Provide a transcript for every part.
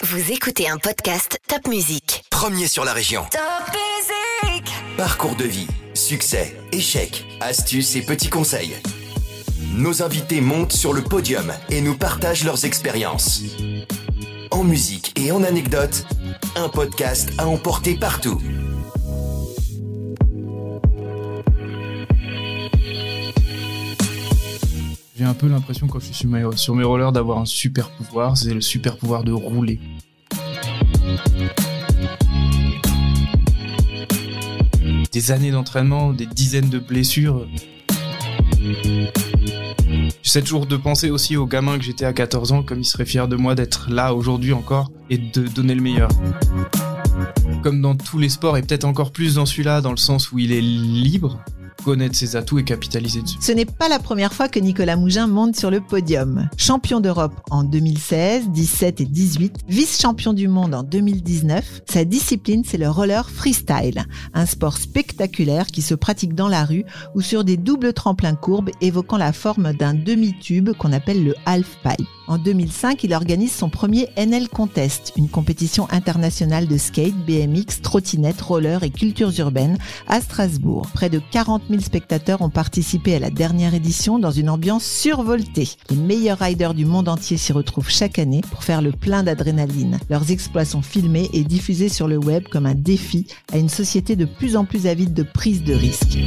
Vous écoutez un podcast Top Music. Premier sur la région. Top Music Parcours de vie, succès, échecs, astuces et petits conseils. Nos invités montent sur le podium et nous partagent leurs expériences. En musique et en anecdotes, un podcast à emporter partout. J'ai un peu l'impression quand je suis sur mes, rollers d'avoir un super pouvoir, c'est le super pouvoir de rouler. Des années d'entraînement, des dizaines de blessures. J'essaie toujours de penser aussi aux gamins que j'étais à 14 ans, comme ils seraient fiers de moi d'être là aujourd'hui encore et de donner le meilleur. Comme dans tous les sports, et peut-être encore plus dans celui-là, dans le sens où il est libre, connaître ses atouts et capitaliser dessus. Ce n'est pas la première fois que Nicolas Mougin monte sur le podium. Champion d'Europe en 2016, 17 et 18, vice-champion du monde en 2019, sa discipline c'est le roller freestyle, un sport spectaculaire qui se pratique dans la rue ou sur des doubles tremplins courbes évoquant la forme d'un demi-tube qu'on appelle le half-pipe. En 2005, il organise son premier NL Contest, une compétition internationale de skate, BMX, trottinette, roller et cultures urbaines à Strasbourg. Près de 40 000 spectateurs ont participé à la dernière édition dans une ambiance survoltée. Les meilleurs riders du monde entier s'y retrouvent chaque année pour faire le plein d'adrénaline. Leurs exploits sont filmés et diffusés sur le web comme un défi à une société de plus en plus avide de prise de risques.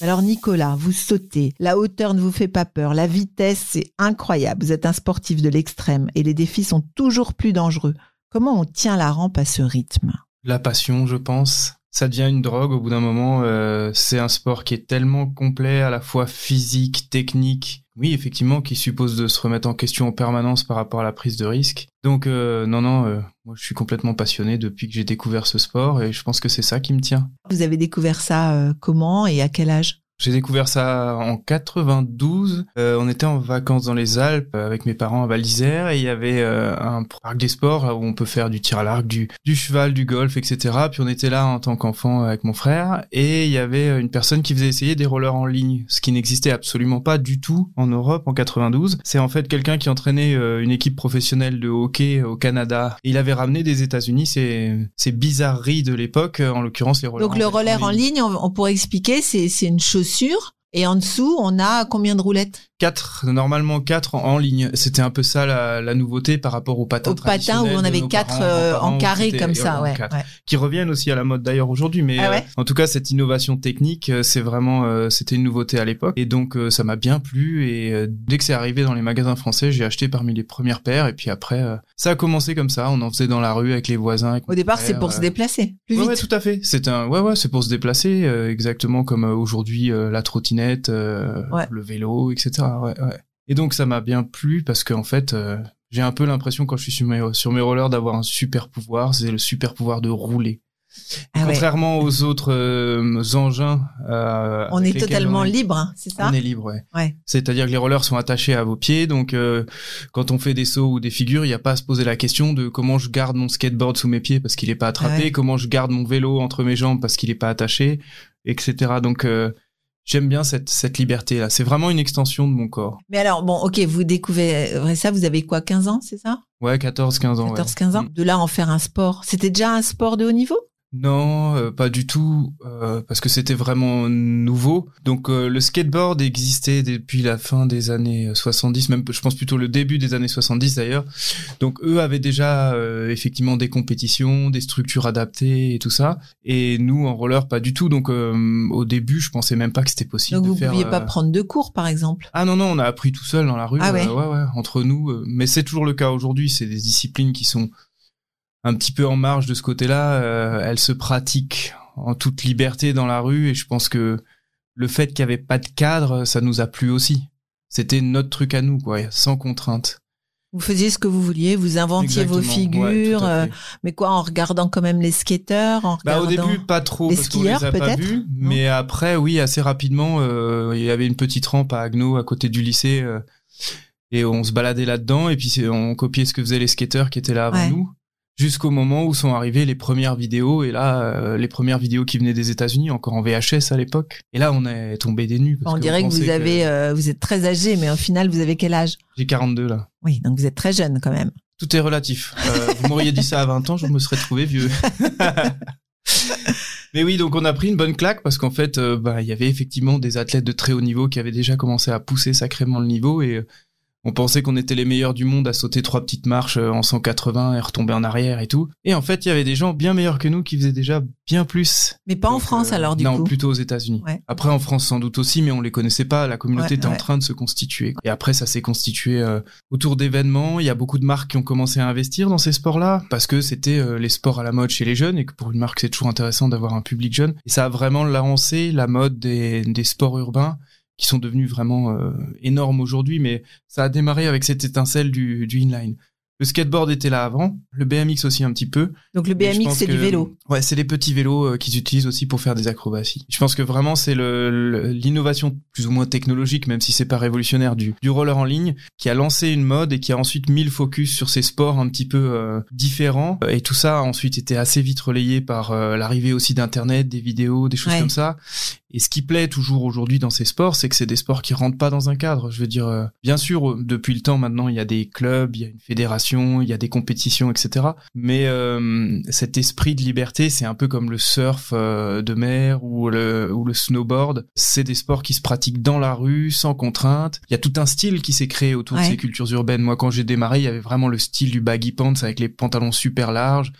Alors Nicolas, vous sautez, la hauteur ne vous fait pas peur, la vitesse c'est incroyable, vous êtes un sportif de l'extrême et les défis sont toujours plus dangereux. Comment on tient la rampe à ce rythme? La passion, je pense. Ça devient une drogue au bout d'un moment. euh, c'est un sport qui est tellement complet, à la fois physique, technique. Oui, effectivement, qui suppose de se remettre en question en permanence par rapport à la prise de risque. Donc, euh, non, non, euh, moi je suis complètement passionné depuis que j'ai découvert ce sport et je pense que c'est ça qui me tient. Vous avez découvert ça euh, comment et à quel âge? J'ai découvert ça en 92. Euh, on était en vacances dans les Alpes avec mes parents à Val d'Isère et il y avait euh, un parc des sports là, où on peut faire du tir à l'arc, du, du cheval, du golf, etc. Puis on était là en tant qu'enfant avec mon frère et il y avait une personne qui faisait essayer des rollers en ligne, ce qui n'existait absolument pas du tout en Europe en 92. C'est en fait quelqu'un qui entraînait euh, une équipe professionnelle de hockey au Canada. Et il avait ramené des États-Unis ces, ces bizarreries de l'époque, en l'occurrence les rollers. Donc le roller en ligne, on, on pourrait expliquer, c'est une et en dessous on a combien de roulettes? Quatre, normalement quatre en, en ligne. C'était un peu ça la, la nouveauté par rapport aux patins Au patin où on avait quatre parents, euh, en carré comme ça, ouais. quatre. ouais. Qui reviennent aussi à la mode d'ailleurs aujourd'hui, mais Ah euh, en tout cas cette innovation technique, euh, c'est vraiment, euh, c'était une nouveauté à l'époque, et donc euh, ça m'a bien plu. Et dès que c'est arrivé dans les magasins français, j'ai acheté parmi les premières paires, et puis après ça a commencé comme ça. On en faisait dans la rue avec les voisins. avec Au départ, c'est pour se déplacer plus Ouais, vite. ouais, tout à fait. C'est un, ouais, ouais, c'est pour se déplacer, exactement comme aujourd'hui la trottinette, le vélo, etc. Ouais, ouais. Et donc ça m'a bien plu parce qu'en fait, euh, j'ai un peu l'impression quand je suis sur mes, sur mes rollers d'avoir un super pouvoir, c'est le super pouvoir de rouler. Ah ouais. Contrairement aux autres euh, engins, euh, On est totalement on est- libre, hein, c'est ça? On est libre, ouais. Ouais. C'est-à-dire que les rollers sont attachés à vos pieds, donc euh, quand on fait des sauts ou des figures, il n'y a pas à se poser la question de comment je garde mon skateboard sous mes pieds parce qu'il n'est pas attrapé, Ah ouais. comment je garde mon vélo entre mes jambes parce qu'il n'est pas attaché, etc. Donc euh, j'aime bien cette, cette liberté-là. C'est vraiment une extension de mon corps. Mais alors, bon, ok, vous découvrez ça, vous avez quoi, 15 ans, c'est ça? Ouais, 14, 15 ans. ouais. 14-15 ans Mm. De là en faire un sport. C'était déjà un sport de haut niveau? Non, euh, pas du tout, euh, parce que c'était vraiment nouveau. Donc euh, le skateboard existait depuis la fin des années 70, même je pense plutôt le début des années 70 d'ailleurs. Donc eux avaient déjà euh, effectivement des compétitions, des structures adaptées et tout ça. Et nous en roller pas du tout. Donc euh, au début je pensais même pas que c'était possible Donc de vous faire. pouviez pas euh, prendre de cours, par exemple? Ah non non, on a appris tout seul dans la rue, Ah ouais. euh, ouais, ouais, entre nous. euh, mais c'est toujours le cas aujourd'hui. C'est des disciplines qui sont un petit peu en marge de ce côté-là. euh, elles se pratiquent en toute liberté dans la rue, et je pense que le fait qu'il n'y avait pas de cadre, ça nous a plu aussi. C'était notre truc à nous, quoi, sans contrainte. Vous faisiez ce que vous vouliez, vous inventiez vos Exactement, figures, euh, mais quoi, en regardant quand même les skateurs en Bah, au regardant... début, pas trop, Les parce qu'on les skieurs, a pas vus. Mais après, oui, assez rapidement, euh, il y avait une petite rampe à Agno, à côté du lycée. euh, et on se baladait là-dedans. Et puis, on copiait ce que faisaient les skateurs qui étaient là avant Ouais. nous. Jusqu'au moment où sont arrivées les premières vidéos. Et là, euh, les premières vidéos qui venaient des États-Unis, encore en VHS à l'époque. Et là, on est tombé des nues. parce On dirait que vous avez, euh, vous êtes très âgé, mais au final, vous avez quel âge? J'ai 42 là. Oui, donc vous êtes très jeune quand même. Tout est relatif. Euh, vous m'auriez dit ça à 20 ans, je me serais trouvé vieux. Mais oui, donc on a pris une bonne claque parce qu'en fait, euh, bah, il y avait effectivement des athlètes de très haut niveau qui avaient déjà commencé à pousser sacrément le niveau et euh, on pensait qu'on était les meilleurs du monde à sauter trois petites marches euh, en 180 et retomber en arrière et tout. Et en fait, il y avait des gens bien meilleurs que nous qui faisaient déjà bien plus. Mais pas en France euh, alors du non, coup. plutôt aux États-Unis. Ouais. Après en France sans doute aussi, mais on les connaissait pas. La communauté Ouais, était en train de se constituer. Et après ça s'est constitué euh, autour d'événements. Il y a beaucoup de marques qui ont commencé à investir dans ces sports-là parce que c'était euh, les sports à la mode chez les jeunes et que pour une marque c'est toujours intéressant d'avoir un public jeune. Et ça a vraiment lancé la mode des, des sports urbains qui sont devenus vraiment euh, énormes aujourd'hui. Mais ça a démarré avec cette étincelle du, du inline. Le skateboard était là avant, le BMX aussi un petit peu. Donc le BMX c'est du vélo. Ouais, c'est les petits vélos euh, qu'ils utilisent aussi pour faire des acrobaties. Je pense que vraiment c'est le- le- l'innovation plus ou moins technologique, même si c'est pas révolutionnaire, du, du roller en ligne, qui a lancé une mode et qui a ensuite mis le focus sur ces sports un petit peu euh, différents. Et tout ça a ensuite été assez vite relayé par euh, l'arrivée aussi d'Internet, des vidéos, des choses Ouais. comme ça. Et ce qui plaît toujours aujourd'hui dans ces sports, c'est que c'est des sports qui rentrent pas dans un cadre. Je veux dire, euh, bien sûr, euh, depuis le temps maintenant, il y a des clubs, il y a une fédération, il y a des compétitions, etc. Mais euh, cet esprit de liberté, c'est un peu comme le surf euh, de mer ou le, ou le snowboard. C'est des sports qui se pratiquent dans la rue, sans contrainte. Il y a tout un style qui s'est créé autour Ouais. de ces cultures urbaines. Moi, quand j'ai démarré, il y avait vraiment le style du baggy pants avec les pantalons super larges.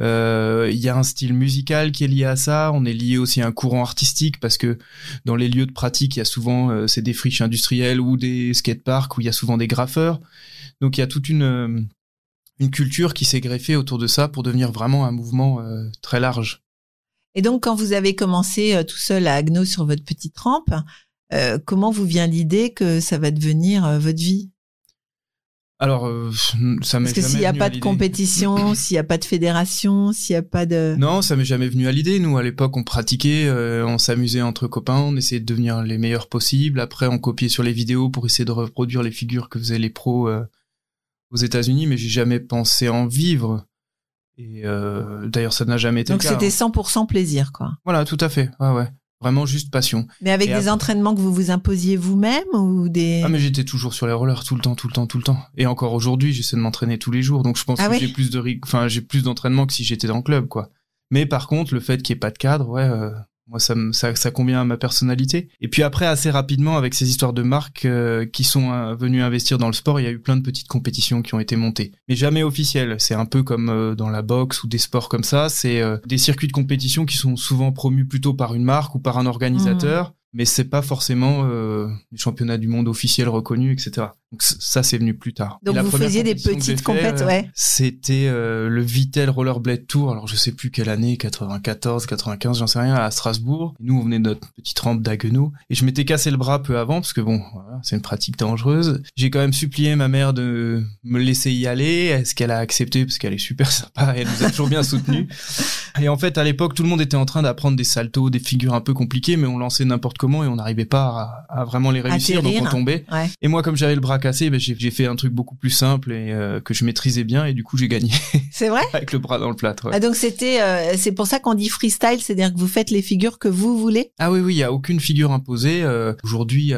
Euh, Il y a un style musical qui est lié à ça. On est lié aussi à un courant artistique parce que dans les lieux de pratique, il y a souvent euh, c'est des friches industrielles ou des skateparks où il y a souvent des graffeurs. Donc il y a toute une euh, une culture qui s'est greffée autour de ça pour devenir vraiment un mouvement euh, très large. Et donc quand vous avez commencé euh, tout seul à Agno sur votre petite rampe, comment vous vient l'idée que ça va devenir votre vie? Alors euh, ça m'est Parce que s'il n'y a pas de compétition, s'il n'y a pas de fédération, s'il n'y a pas de... Non, ça m'est jamais venu à l'idée. Nous, à l'époque, on pratiquait, euh, on s'amusait entre copains, on essayait de devenir les meilleurs possibles. Après, on copiait sur les vidéos pour essayer de reproduire les figures que faisaient les pros euh, aux États-Unis, mais j'ai jamais pensé en vivre. Et euh, d'ailleurs, ça n'a jamais été Donc le cas. c'était hein. 100% plaisir, quoi. Voilà, tout à fait. Ouais, ouais. Vraiment juste passion. Mais avec Et des après- entraînements que vous vous imposiez vous-même ou des... Ah, mais j'étais toujours sur les rollers tout le temps, tout le temps, tout le temps. Et encore aujourd'hui, j'essaie de m'entraîner tous les jours. Donc, je pense Ah que oui j'ai plus de, enfin, j'ai plus d'entraînement que si j'étais dans le club, quoi. Mais par contre, le fait qu'il n'y ait pas de cadre, ouais, euh, moi, ça, ça, ça convient à ma personnalité. Et puis après, assez rapidement, avec ces histoires de marques euh, qui sont euh, venues investir dans le sport, il y a eu plein de petites compétitions qui ont été montées. Mais jamais officielles. C'est un peu comme euh, dans la boxe ou des sports comme ça. C'est euh, des circuits de compétition qui sont souvent promus plutôt par une marque ou par un organisateur. Mais c'est pas forcément euh, les championnats du monde officiels reconnus, etc. Donc ça, c'est venu plus tard. Donc Et vous faisiez des petites compètes, euh, ouais. C'était euh, le Vitel Rollerblade Tour. Alors je sais plus quelle année, 94, 95, j'en sais rien, à Strasbourg. Nous, on venait de notre petite rampe d'Aguenau. Et je m'étais cassé le bras peu avant, parce que bon, voilà, c'est une pratique dangereuse. J'ai quand même supplié ma mère de me laisser y aller. Est-ce qu'elle a accepté? Parce qu'elle est super sympa, elle nous a toujours bien soutenus. Et en fait, à l'époque, tout le monde était en train d'apprendre des saltos, des figures un peu compliquées, mais on lançait n'importe comment et on n'arrivait pas à, à vraiment les réussir, donc on tombait. Ouais. Et moi, comme j'avais le bras cassé, ben, j'ai fait un truc beaucoup plus simple et euh, que je maîtrisais bien, et du coup, j'ai gagné C'est vrai? Avec le bras dans le plâtre. ouais. ah, Donc c'était, euh, c'est pour ça qu'on dit freestyle, c'est-à-dire que vous faites les figures que vous voulez? Ah oui, oui, il y a aucune figure imposée. Euh, Aujourd'hui,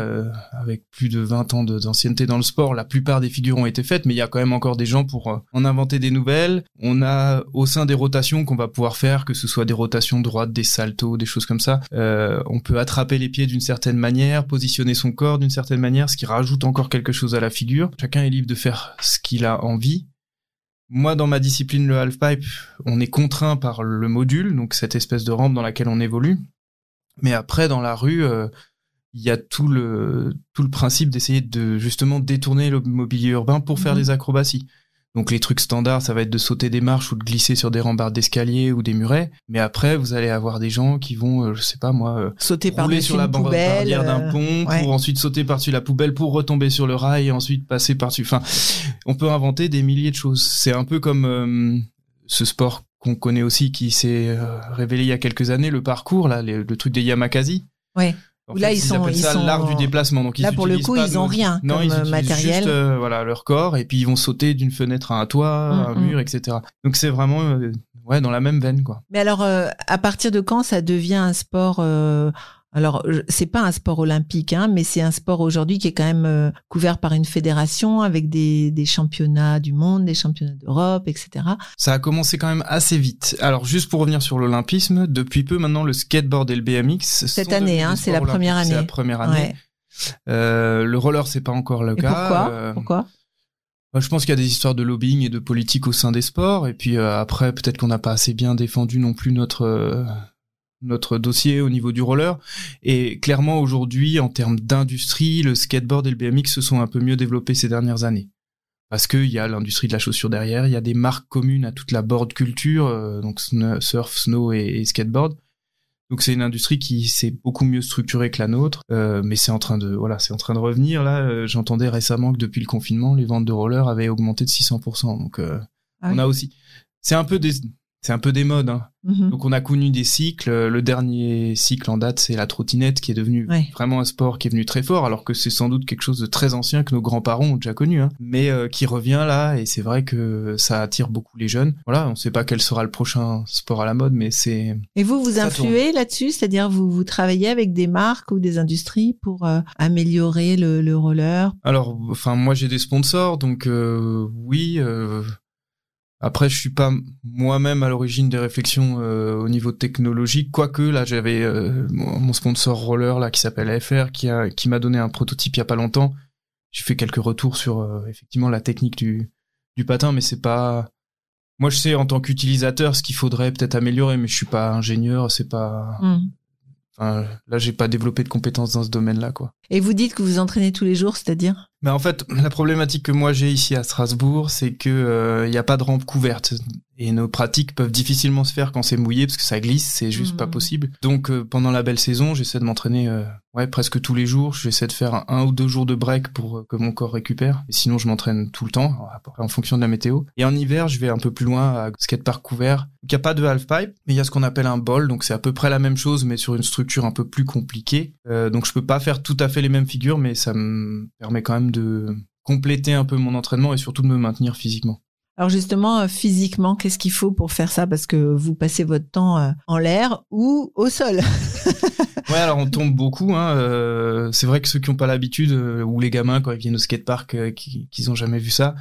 avec plus de 20 ans d'ancienneté dans le sport, la plupart des figures ont été faites, mais il y a quand même encore des gens pour en inventer des nouvelles. On a au sein des rotations qu'on va pouvoir faire, que ce soit des rotations droites, des saltos, des choses comme ça. on peut attraper les pieds d'une certaine manière, positionner son corps d'une certaine manière, ce qui rajoute encore quelque chose à la figure. Chacun est libre de faire ce qu'il a envie. Moi, dans ma discipline, le halfpipe, on est contraint par le module, donc cette espèce de rampe dans laquelle on évolue. Mais après, dans la rue, euh, il y a tout le, tout le principe d'essayer de justement détourner le mobilier urbain pour faire Mhm. des acrobaties. Donc les trucs standards, ça va être de sauter des marches ou de glisser sur des rambardes d'escalier ou des murets. Mais après, vous allez avoir des gens qui vont, euh, je sais pas moi, euh, Sauter par sur la poubelle. d'un euh, pont ouais. pour ensuite sauter par-dessus la poubelle pour retomber sur le rail et ensuite passer par-dessus. Enfin, on peut inventer des milliers de choses. C'est un peu comme euh, ce sport qu'on connaît aussi qui s'est euh, révélé il y a quelques années, le parcours, là, le, le truc des Yamakasi. Ouais. En là, fait, ils sont- appellent ils ça sont- l'art du déplacement. Donc, ils Là, pour le coup, pas ils ont de- rien Non, comme ils euh, utilisent matériel. juste euh, voilà leur corps et puis ils vont sauter d'une fenêtre à un toit, à un Mm, mm. mur, etc. Donc c'est vraiment euh, ouais dans la même veine quoi. Mais alors, euh, à partir de quand ça devient un sport euh, Alors, c'est pas un sport olympique, hein, mais c'est un sport aujourd'hui qui est quand même euh, couvert par une fédération avec des, des championnats du monde, des championnats d'Europe, etc. Ça a commencé quand même assez vite. Alors juste pour revenir sur l'olympisme, depuis peu maintenant le skateboard et le BMX Cette année, hein, c'est la première olympiques. C'est année. la première année. Ouais. Euh, le roller c'est pas encore le Et cas. pourquoi? Euh, Pourquoi? bah, je pense qu'il y a des histoires de lobbying et de politique au sein des sports. Et puis euh, après peut-être qu'on n'a pas assez bien défendu non plus notre euh, notre dossier au niveau du roller. Et clairement aujourd'hui en termes d'industrie, le skateboard et le BMX se sont un peu mieux développés ces dernières années. Parce qu'il y a l'industrie de la chaussure derrière, il y a des marques communes à toute la board culture, euh, donc surf, snow et, et skateboard. Donc c'est une industrie qui s'est beaucoup mieux structurée que la nôtre, euh, mais c'est en train de voilà, c'est en train de revenir. Là, euh, j'entendais récemment que depuis le confinement, les ventes de rollers avaient augmenté de 600%. Donc Ah on a aussi, c'est un peu des, c'est un peu des modes. Hein. Mhm. Donc on a connu des cycles. Le dernier cycle en date, c'est la trottinette qui est devenu Ouais. vraiment un sport qui est venu très fort, alors que c'est sans doute quelque chose de très ancien que nos grands-parents ont déjà connu, hein, mais euh, qui revient là. Et c'est vrai que ça attire beaucoup les jeunes. Voilà, on ne sait pas quel sera le prochain sport à la mode, mais c'est Et vous, vous influez là-dessus, c'est-à-dire vous vous travaillez avec des marques ou des industries pour euh, améliorer le, le roller? Alors, enfin, moi j'ai des sponsors, donc euh, oui. Après, je suis pas moi-même à l'origine des réflexions euh, au niveau technologique, quoique là j'avais euh, mon sponsor roller là qui s'appelle FR, qui a qui m'a donné un prototype il y a pas longtemps. J'ai fait quelques retours sur euh, effectivement la technique du du patin, mais c'est pas. Moi, je sais en tant qu'utilisateur ce qu'il faudrait peut-être améliorer, mais je suis pas ingénieur, c'est pas. Mhm. Enfin, là, j'ai pas développé de compétences dans ce domaine-là, quoi. Et vous dites que vous entraînez tous les jours, c'est-à-dire? Mais en fait, la problématique que moi j'ai ici à Strasbourg, c'est que euh, il n'y a pas de rampe couverte et nos pratiques peuvent difficilement se faire quand c'est mouillé parce que ça glisse, c'est juste Mhm. pas possible. Donc euh, pendant la belle saison, j'essaie de m'entraîner euh, ouais presque tous les jours. J'essaie de faire un, ou deux jours de break pour euh, que mon corps récupère. Et sinon, je m'entraîne tout le temps en fonction de la météo. Et en hiver, je vais un peu plus loin à skatepark couvert. Il n'y a pas de half pipe, mais il y a ce qu'on appelle un ball. Donc c'est à peu près la même chose, mais sur une structure un peu plus compliquée. Euh, donc je peux pas faire tout à fait les mêmes figures, mais ça me permet quand même de compléter un peu mon entraînement et surtout de me maintenir physiquement. Alors justement, euh, physiquement, qu'est-ce qu'il faut pour faire ça? Parce que vous passez votre temps euh, en l'air ou au sol. Ouais, alors on tombe beaucoup. Hein, euh, c'est vrai que ceux qui n'ont pas l'habitude, euh, ou les gamins quand ils viennent au skatepark, euh, qui qu'ils ont jamais vu ça,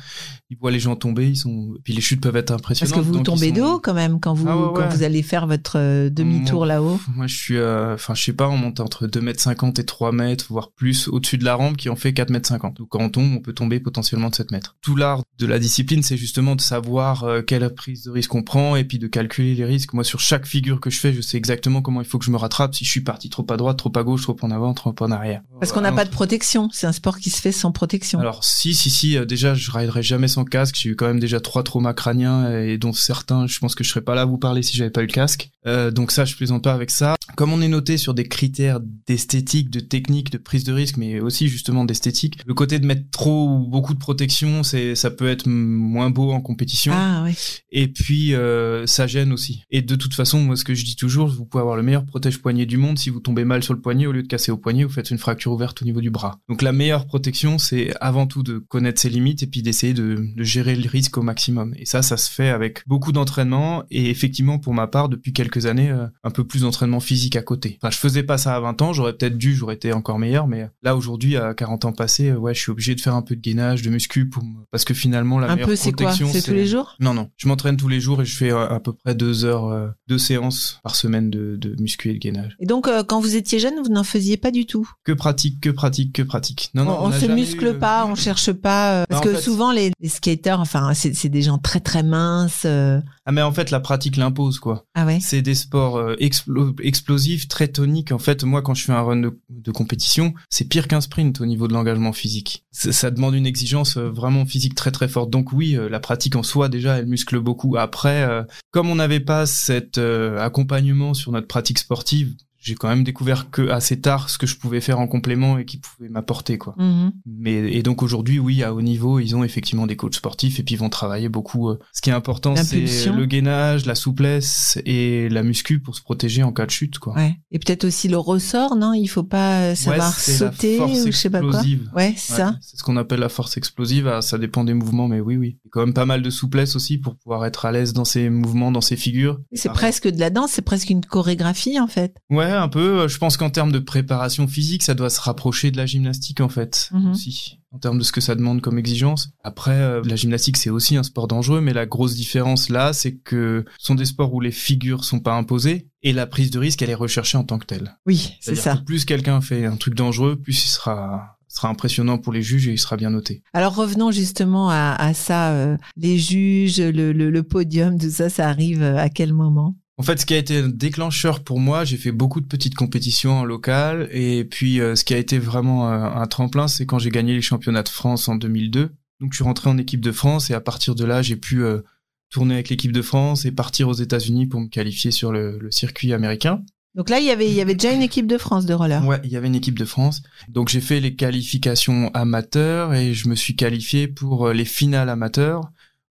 ils voient les gens tomber. Ils sont, puis les chutes peuvent être Parce impressionnantes. que vous tombez sont- d'eau quand même quand vous, Ah ouais, quand ouais. vous allez faire votre euh, demi-tour là-haut. Moi, je suis, euh, enfin, je sais pas, on monte entre 2m50 et 3 mètres, voire plus, au-dessus de la rampe qui en fait 4m50. Donc, quand on tombe, on peut tomber potentiellement de 7 mètres. Tout l'art de la discipline, c'est justement de savoir euh, quelle prise de risque on prend et puis de calculer les risques. Moi, sur chaque figure que je fais, je sais exactement comment il faut que je me rattrape si je suis parti trop à droite, trop à gauche, trop en avant, trop en arrière. Parce qu'on n'a pas de protection. C'est un sport qui se fait sans protection. alors si si si euh, déjà je riderai jamais sans casque j'ai eu quand même déjà trois traumas crâniens et dont certains je pense que je serais pas là à vous parler si j'avais pas eu le casque Euh, donc ça je plaisante pas avec ça comme on est noté sur des critères d'esthétique de technique de prise de risque mais aussi justement d'esthétique le côté de mettre trop ou beaucoup de protection c'est ça peut être moins beau en compétition ah oui. et puis euh, ça gêne aussi. Et de toute façon, moi ce que je dis toujours, vous pouvez avoir le meilleur protège-poignet du monde si vous tombez mal sur le poignet au lieu de casser au poignet, vous faites une fracture ouverte au niveau du bras. Donc la meilleure protection, c'est avant tout de connaître ses limites et puis d'essayer de, de gérer le risque au maximum. Et ça, ça se fait avec beaucoup d'entraînement et effectivement pour ma part depuis quelques années euh, un peu plus d'entraînement physique à côté. Enfin, je faisais pas ça à 20 ans, j'aurais peut-être dû, j'aurais été encore meilleur, mais là aujourd'hui à 40 ans passés, euh, ouais, je suis obligé de faire un peu de gainage, de muscu pour parce que finalement la Un meilleure peu, protection C'est tous les jours? Non, non. Je m'entraîne tous les jours et je fais euh, à peu près deux heures, euh, deux séances par semaine de, de muscu et de gainage. Et donc, euh, quand vous étiez jeune, vous n'en faisiez pas du tout. Que pratique, que pratique, que pratique. Non, non, on, on se muscle eu, euh, pas, on cherche pas. euh, parce Bah, en que fait- souvent, les, les skaters, enfin, c'est des gens très très minces. euh. Ah, mais en fait, la pratique l'impose, quoi. Ah ouais. C'est des sports euh, explo- explosifs, très toniques. En fait, moi, quand je fais un run de, de compétition, c'est pire qu'un sprint au niveau de l'engagement physique. Ça, demande une exigence vraiment physique très très forte. Donc oui, la pratique en soi, déjà, elle muscle beaucoup. Après, comme on n'avait pas cet accompagnement sur notre pratique sportive, j'ai quand même découvert que assez tard ce que je pouvais faire en complément et qui pouvait m'apporter, quoi. Mhm. Mais et donc aujourd'hui, oui, à haut niveau, ils ont effectivement des coachs sportifs et puis ils vont travailler beaucoup. euh, Ce qui est important, c'est le gainage, la souplesse et la muscu pour se protéger en cas de chute, quoi. Ouais. Et peut-être aussi le ressort, non? Il faut pas savoir Ouais, sauter force ou je sais pas quoi. explosive. Ouais, c'est Ouais, ça. C'est ce qu'on appelle la force explosive. Ah, Ça dépend des mouvements, mais oui, oui. Il y a quand même pas mal de souplesse aussi pour pouvoir être à l'aise dans ses mouvements, dans ses figures. C'est presque de la danse, c'est presque une chorégraphie en fait. Ouais, un peu. Je pense qu'en termes de préparation physique, ça doit se rapprocher de la gymnastique en fait Mhm. aussi, en termes de ce que ça demande comme exigence. Après, euh, la gymnastique c'est aussi un sport dangereux, mais la grosse différence là, c'est que ce sont des sports où les figures sont pas imposées et la prise de risque elle est recherchée en tant que telle. Oui, c'est ça. que plus quelqu'un fait un truc dangereux, plus il sera sera impressionnant pour les juges et il sera bien noté. Alors revenons justement à, à ça, euh, les juges, le, le, le podium, tout ça, ça arrive euh, à quel moment? En fait, ce qui a été un déclencheur pour moi, j'ai fait beaucoup de petites compétitions en local, et puis euh, ce qui a été vraiment euh, un tremplin, c'est quand j'ai gagné les championnats de France en 2002. Donc je suis rentré en équipe de France, et à partir de là, j'ai pu euh, tourner avec l'équipe de France et partir aux États-Unis pour me qualifier sur le, le circuit américain. Donc là, il y avait, il y avait déjà une équipe de France de roller. Ouais, il y avait une équipe de France. Donc j'ai fait les qualifications amateurs et je me suis qualifié pour euh, les finales amateurs.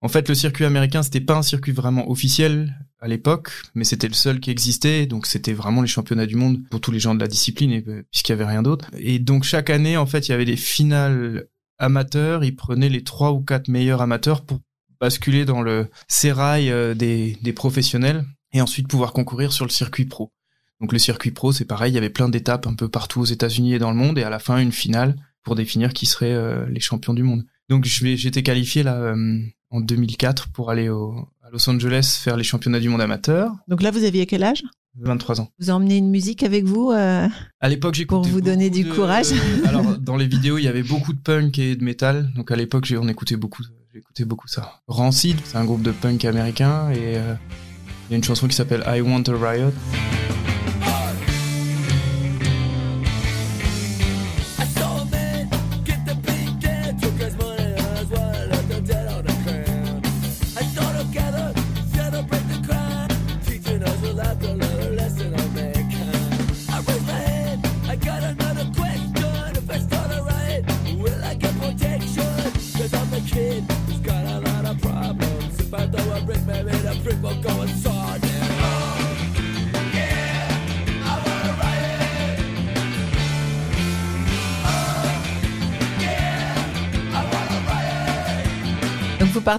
En fait, le circuit américain, c'était pas un circuit vraiment officiel à l'époque, mais c'était le seul qui existait. Donc c'était vraiment les championnats du monde pour tous les gens de la discipline, euh, puisqu'il y avait rien d'autre. Et donc chaque année, en fait, il y avait des finales amateurs. Ils prenaient les trois ou quatre meilleurs amateurs pour basculer dans le sérail euh, des, professionnels et ensuite pouvoir concourir sur le circuit pro. Donc le circuit pro, c'est pareil, il y avait plein d'étapes un peu partout aux États-Unis et dans le monde, et à la fin une finale pour définir qui seraient euh, les champions du monde. Donc j'étais qualifié là en 2004 pour aller au, à Los Angeles faire les championnats du monde amateur. Donc là, vous aviez quel âge? 23 ans. Vous emmenez une musique avec vous euh, À l'époque, j'écoutais Pour vous donner du de- courage. Alors dans les vidéos, il y avait beaucoup de punk et de métal. Donc à l'époque, on écoutait beaucoup, j'écoutais beaucoup ça. Rancid, c'est un groupe de punk américain et euh, il y a une chanson qui s'appelle I Want a Riot.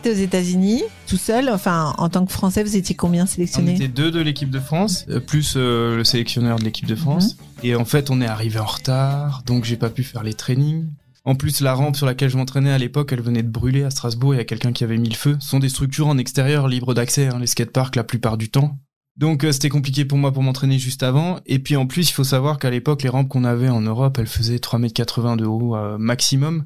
Aux États-Unis tout seul. Enfin, en tant que Français, vous étiez combien On sélectionné était deux de l'équipe de France, euh, plus euh, le sélectionneur de l'équipe de France. Et en fait, on est arrivé en retard, donc j'ai pas pu faire les trainings. En plus, la rampe sur laquelle je m'entraînais à l'époque, elle venait de brûler à Strasbourg. Il y a quelqu'un qui avait mis le feu. Ce sont des structures en extérieur libres d'accès, hein, les skateparks la plupart du temps. Donc euh, c'était compliqué pour moi pour m'entraîner juste avant. Et puis en plus, il faut savoir qu'à l'époque, les rampes qu'on avait en Europe, elles faisaient 3,80 m de haut euh, maximum.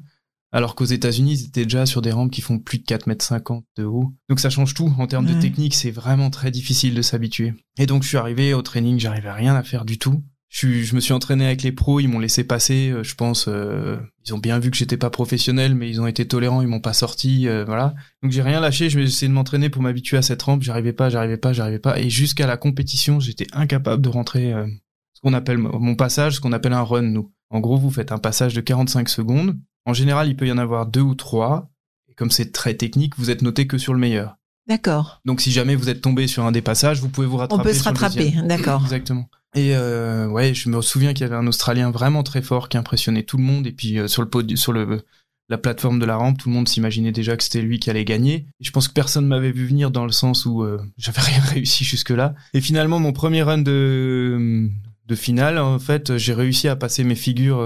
Alors qu'aux États-Unis, ils étaient déjà sur des rampes qui font plus de 4,50 m de haut. Donc ça change tout. En termes Ouais. de technique, c'est vraiment très difficile de s'habituer. Et donc je suis arrivé au training, j'arrivais à rien à faire du tout. Je, suis- je me suis entraîné avec les pros, ils m'ont laissé passer. euh, je pense, euh, ils ont bien vu que j'étais pas professionnel, mais ils ont été tolérants, ils m'ont pas sorti, euh, voilà. Donc j'ai rien lâché. Je vais essayer de m'entraîner pour m'habituer à cette rampe. J'arrivais pas, j'arrivais pas, j'arrivais pas. Et jusqu'à la compétition, j'étais incapable de rentrer euh, ce qu'on appelle mon passage, ce qu'on appelle un run. Nous, en gros, vous faites un passage de 45 secondes. En général, il peut y en avoir deux ou trois. Et comme c'est très technique, vous êtes noté que sur le meilleur. D'accord. Donc si jamais vous êtes tombé sur un des passages, vous pouvez vous On rattraper. peut se rattraper. D'accord. Exactement. Et euh, ouais, je me souviens qu'il y avait un Australien vraiment très fort qui impressionnait tout le monde. Et puis euh, sur le pod- sur le la plateforme de la rampe, tout le monde s'imaginait déjà que c'était lui qui allait gagner. Et je pense que personne m'avait vu venir dans le sens où euh, j'avais rien réussi jusque là. Et finalement, mon premier run de de finale, en fait, j'ai réussi à passer mes figures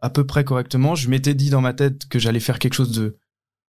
à peu près correctement. Je m'étais dit dans ma tête que j'allais faire quelque chose de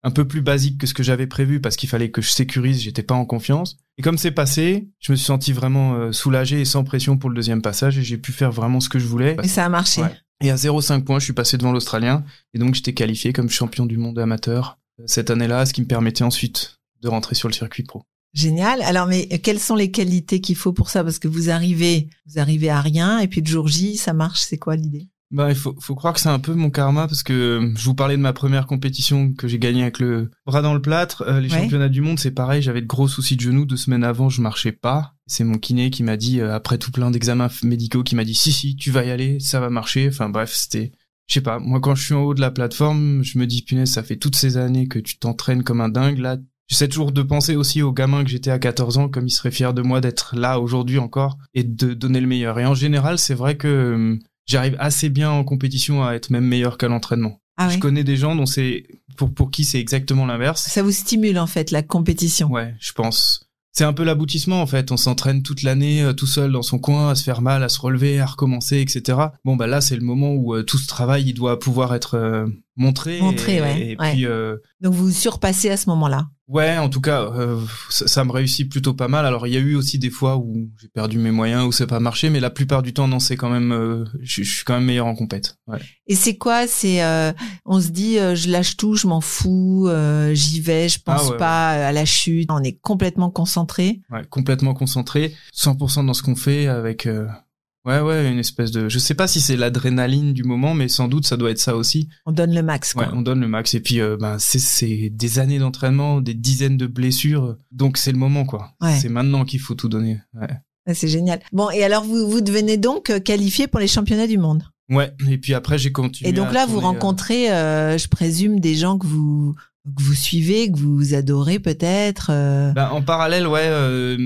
un peu plus basique que ce que j'avais prévu parce qu'il fallait que je sécurise, j'étais pas en confiance. Et comme c'est passé, je me suis senti vraiment euh, soulagé et sans pression pour le deuxième passage et j'ai pu faire vraiment ce que je voulais. Et ça a marché. Ouais. Et à 0,5 points, je suis passé devant l'Australien et donc j'étais qualifié comme champion du monde amateur euh, cette année-là, ce qui me permettait ensuite de rentrer sur le circuit pro. Génial. Alors, mais quelles sont les qualités qu'il faut pour ça? Parce que vous arrivez, vous arrivez à rien, et puis le jour J, ça marche. C'est quoi l'idée? Bah, il faut, faut croire que c'est un peu mon karma parce que euh, je vous parlais de ma première compétition que j'ai gagnée avec le bras dans le plâtre. Euh, les Ouais. championnats du monde, c'est pareil. J'avais de gros soucis de genoux. Deux semaines avant, je marchais pas. C'est mon kiné qui m'a dit, euh, après tout plein d'examens médicaux, qui m'a dit si si, tu vas y aller, ça va marcher. Enfin bref, c'était, je sais pas. Moi, quand je suis en haut de la plateforme, je me dis punaise, ça fait toutes ces années que tu t'entraînes comme un dingue. Là, j'essaie toujours de penser aussi aux gamins que j'étais à 14 ans, comme ils seraient fiers de moi d'être là aujourd'hui encore et de donner le meilleur. Et en général, c'est vrai que j'arrive assez bien en compétition à être même meilleur qu'à l'entraînement. Ah Je oui. connais des gens dont c'est pour pour qui c'est exactement l'inverse. Ça vous stimule en fait la compétition. Ouais, je pense. c'est un peu l'aboutissement en fait. On s'entraîne toute l'année euh, tout seul dans son coin, à se faire mal, à se relever, à recommencer, etc. Bon bah là c'est le moment où euh, tout ce travail il doit pouvoir être euh, montré. Montré, et, ouais, Et ouais. puis Donc vous surpassez à ce moment-là. Ouais, en tout cas euh, ça, ça me réussit plutôt pas mal. Alors il y a eu aussi des fois où j'ai perdu mes moyens, où ça n'a pas marché, mais la plupart du temps non c'est quand même, euh, je je suis quand même meilleur en compète. Ouais. Et c'est quoi? C'est euh, on se dit euh, je lâche tout, je m'en fous, euh, j'y vais, je pense Ah ouais, pas à la chute. On est complètement concentré. Ouais, complètement concentré, 100% dans ce qu'on fait avec euh, ouais ouais une espèce de je sais pas si c'est l'adrénaline du moment mais sans doute ça doit être ça aussi. On donne le max. Quoi. Ouais, on donne le max et puis euh, ben c'est des années d'entraînement, des dizaines de blessures donc c'est le moment quoi. Ouais. C'est maintenant qu'il faut tout donner. Ouais. Ah, C'est génial. Bon, et alors vous, vous devenez donc euh, qualifié pour les championnats du monde? Ouais, et puis après j'ai continué Et donc là, vous euh, rencontrez, euh, je présume, des gens que vous que vous suivez, que vous adorez peut-être. euh. Ben, en parallèle, ouais, euh,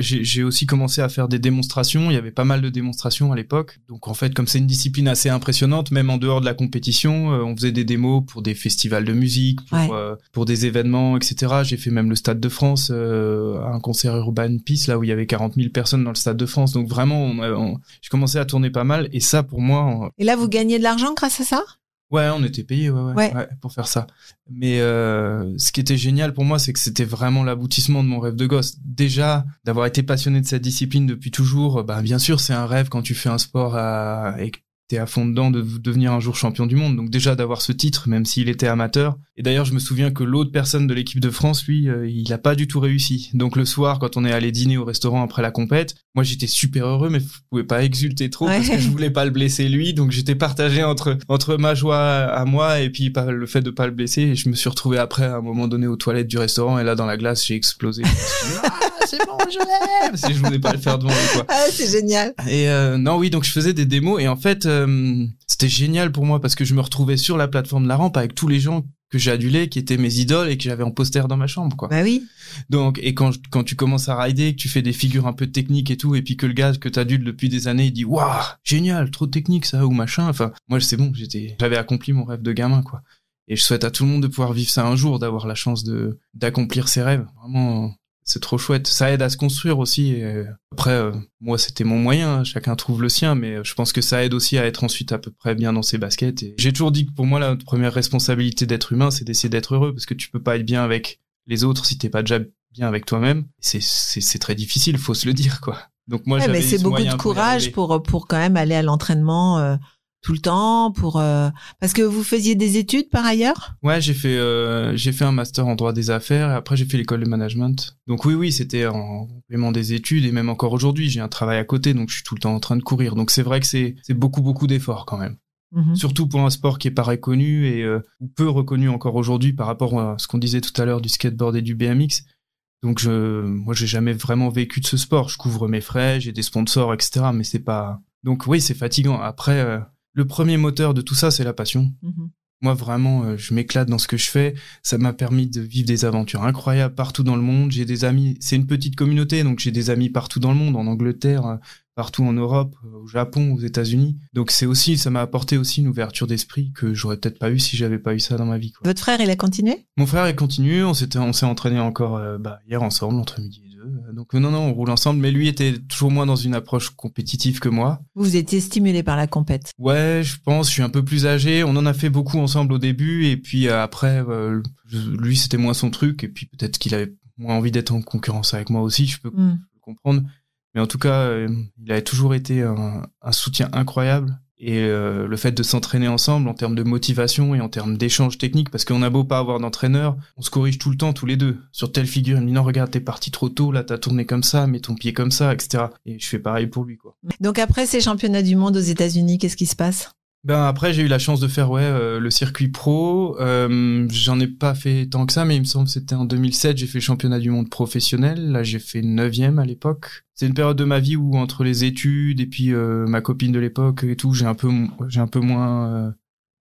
j'ai, aussi commencé à faire des démonstrations. Il y avait pas mal de démonstrations à l'époque. Donc en fait, comme c'est une discipline assez impressionnante, même en dehors de la compétition, euh, on faisait des démos pour des festivals de musique, pour, Ouais. euh, pour des événements, etc. J'ai fait même le Stade de France, euh, un concert Urban Peace, là où il y avait 40 000 personnes dans le Stade de France. Donc vraiment, on, a- on- j'ai commencé à tourner pas mal. Et ça, pour moi, on- Et là, vous gagnez de l'argent grâce à ça? Ouais, on était payé, ouais, ouais, Ouais. ouais, pour faire ça. Mais euh, ce qui était génial pour moi, c'est que c'était vraiment l'aboutissement de mon rêve de gosse. Déjà, d'avoir été passionné de cette discipline depuis toujours, bah bien sûr, c'est un rêve quand tu fais un sport à, et que t'es à fond dedans de devenir un jour champion du monde. Donc déjà d'avoir ce titre, même s'il était amateur. Et d'ailleurs, je me souviens que l'autre personne de l'équipe de France, lui, euh, il a pas du tout réussi. Donc le soir, quand on est allé dîner au restaurant après la compète, moi j'étais super heureux, mais je pouvais pas exulter trop parce Ouais. que je voulais pas le blesser lui. Donc j'étais partagé entre entre ma joie à moi et puis pas- le fait de pas le blesser. Et je me suis retrouvé après à un moment donné aux toilettes du restaurant et là dans la glace j'ai explosé. Ah c'est bon, je l'aime. Parce je voulais pas le faire devant lui quoi. Ah, c'est génial. Et euh, non, oui, donc je faisais des démos et en fait, euh, c'était génial pour moi parce que je me retrouvais sur la plateforme de la rampe avec tous les gens que j'adulais, qui étaient mes idoles et que j'avais en poster dans ma chambre, quoi. Bah oui. Donc, et quand, quand tu commences à rider, que tu fais des figures un peu techniques et tout, et puis que le gars que t'adules depuis des années, il dit, waouh, génial, trop technique ça, ou machin. Enfin, moi, c'est bon, j'étais, j'avais accompli mon rêve de gamin, quoi. Et je souhaite à tout le monde de pouvoir vivre ça un jour, d'avoir la chance de, d'accomplir ses rêves. Vraiment, c'est trop chouette. Ça aide à se construire aussi. Et euh, après, euh, moi, c'était mon moyen. hein. Chacun trouve le sien, mais euh, je pense que ça aide aussi à être ensuite à peu près bien dans ses baskets. Et j'ai toujours dit que pour moi, la première responsabilité d'être humain, c'est d'essayer d'être heureux, parce que tu peux pas être bien avec les autres si t'es pas déjà bien avec toi-même. C'est, c'est, c'est très difficile, faut se le dire, quoi. Donc moi, Ouais, mais c'est ce beaucoup de courage pour pour quand même aller à l'entraînement euh, tout le temps, pour euh, parce que vous faisiez des études par ailleurs? Ouais, j'ai fait euh, j'ai fait un master en droit des affaires et après j'ai fait l'école de management. Donc oui oui, c'était en complément des études et même encore aujourd'hui, j'ai un travail à côté donc je suis tout le temps en train de courir. Donc c'est vrai que c'est c'est beaucoup beaucoup d'efforts quand même. Mhm. Surtout pour un sport qui est pas reconnu et euh, peu reconnu encore aujourd'hui par rapport à ce qu'on disait tout à l'heure du skateboard et du BMX. Donc je moi j'ai jamais vraiment vécu de ce sport. Je couvre mes frais, j'ai des sponsors etc. Mais c'est pas donc oui c'est fatigant. Après euh, le premier moteur de tout ça c'est la passion. Mhm. Moi, vraiment, euh, je m'éclate dans ce que je fais. Ça m'a permis de vivre des aventures incroyables partout dans le monde. J'ai des amis. C'est une petite communauté, donc j'ai des amis partout dans le monde, en Angleterre, euh, partout en Europe, euh, au Japon, aux États-Unis. Donc c'est aussi, ça m'a apporté aussi une ouverture d'esprit que j'aurais peut-être pas eu si j'avais pas eu ça dans ma vie. Quoi. Votre frère, il a continué? Mon frère est continue. On s'était, on s'est entraîné encore euh, bah, hier ensemble entre midi et deux. Donc non, non, on roule ensemble. Mais lui était toujours moins dans une approche compétitive que moi. Vous étiez stimulé par la compète. Ouais, je pense, je suis un peu plus âgé. On en a fait beaucoup ensemble au début, et puis euh, après, euh, lui, c'était moins son truc, et puis peut-être qu'il avait moins envie d'être en concurrence avec moi aussi, je peux Hmm. comprendre. Mais en tout cas, euh, il a toujours été un, un soutien incroyable. Et euh, le fait de s'entraîner ensemble en termes de motivation et en termes d'échange technique, parce qu'on a beau pas avoir d'entraîneur, on se corrige tout le temps, tous les deux. Sur telle figure, il me dit non, regarde, t'es parti trop tôt, là, t'as tourné comme ça, mets ton pied comme ça, etc. Et je fais pareil pour lui, quoi. Donc après ces championnats du monde aux États-Unis, qu'est-ce qui se passe? Ben après j'ai eu la chance de faire ouais euh, le circuit pro. Euh, J'en ai pas fait tant que ça, mais il me semble que c'était en 2007 j'ai fait le championnat du monde professionnel. Là j'ai fait neuvième à l'époque. C'est une période de ma vie où entre les études et puis euh, ma copine de l'époque et tout, j'ai un peu j'ai un peu moins euh,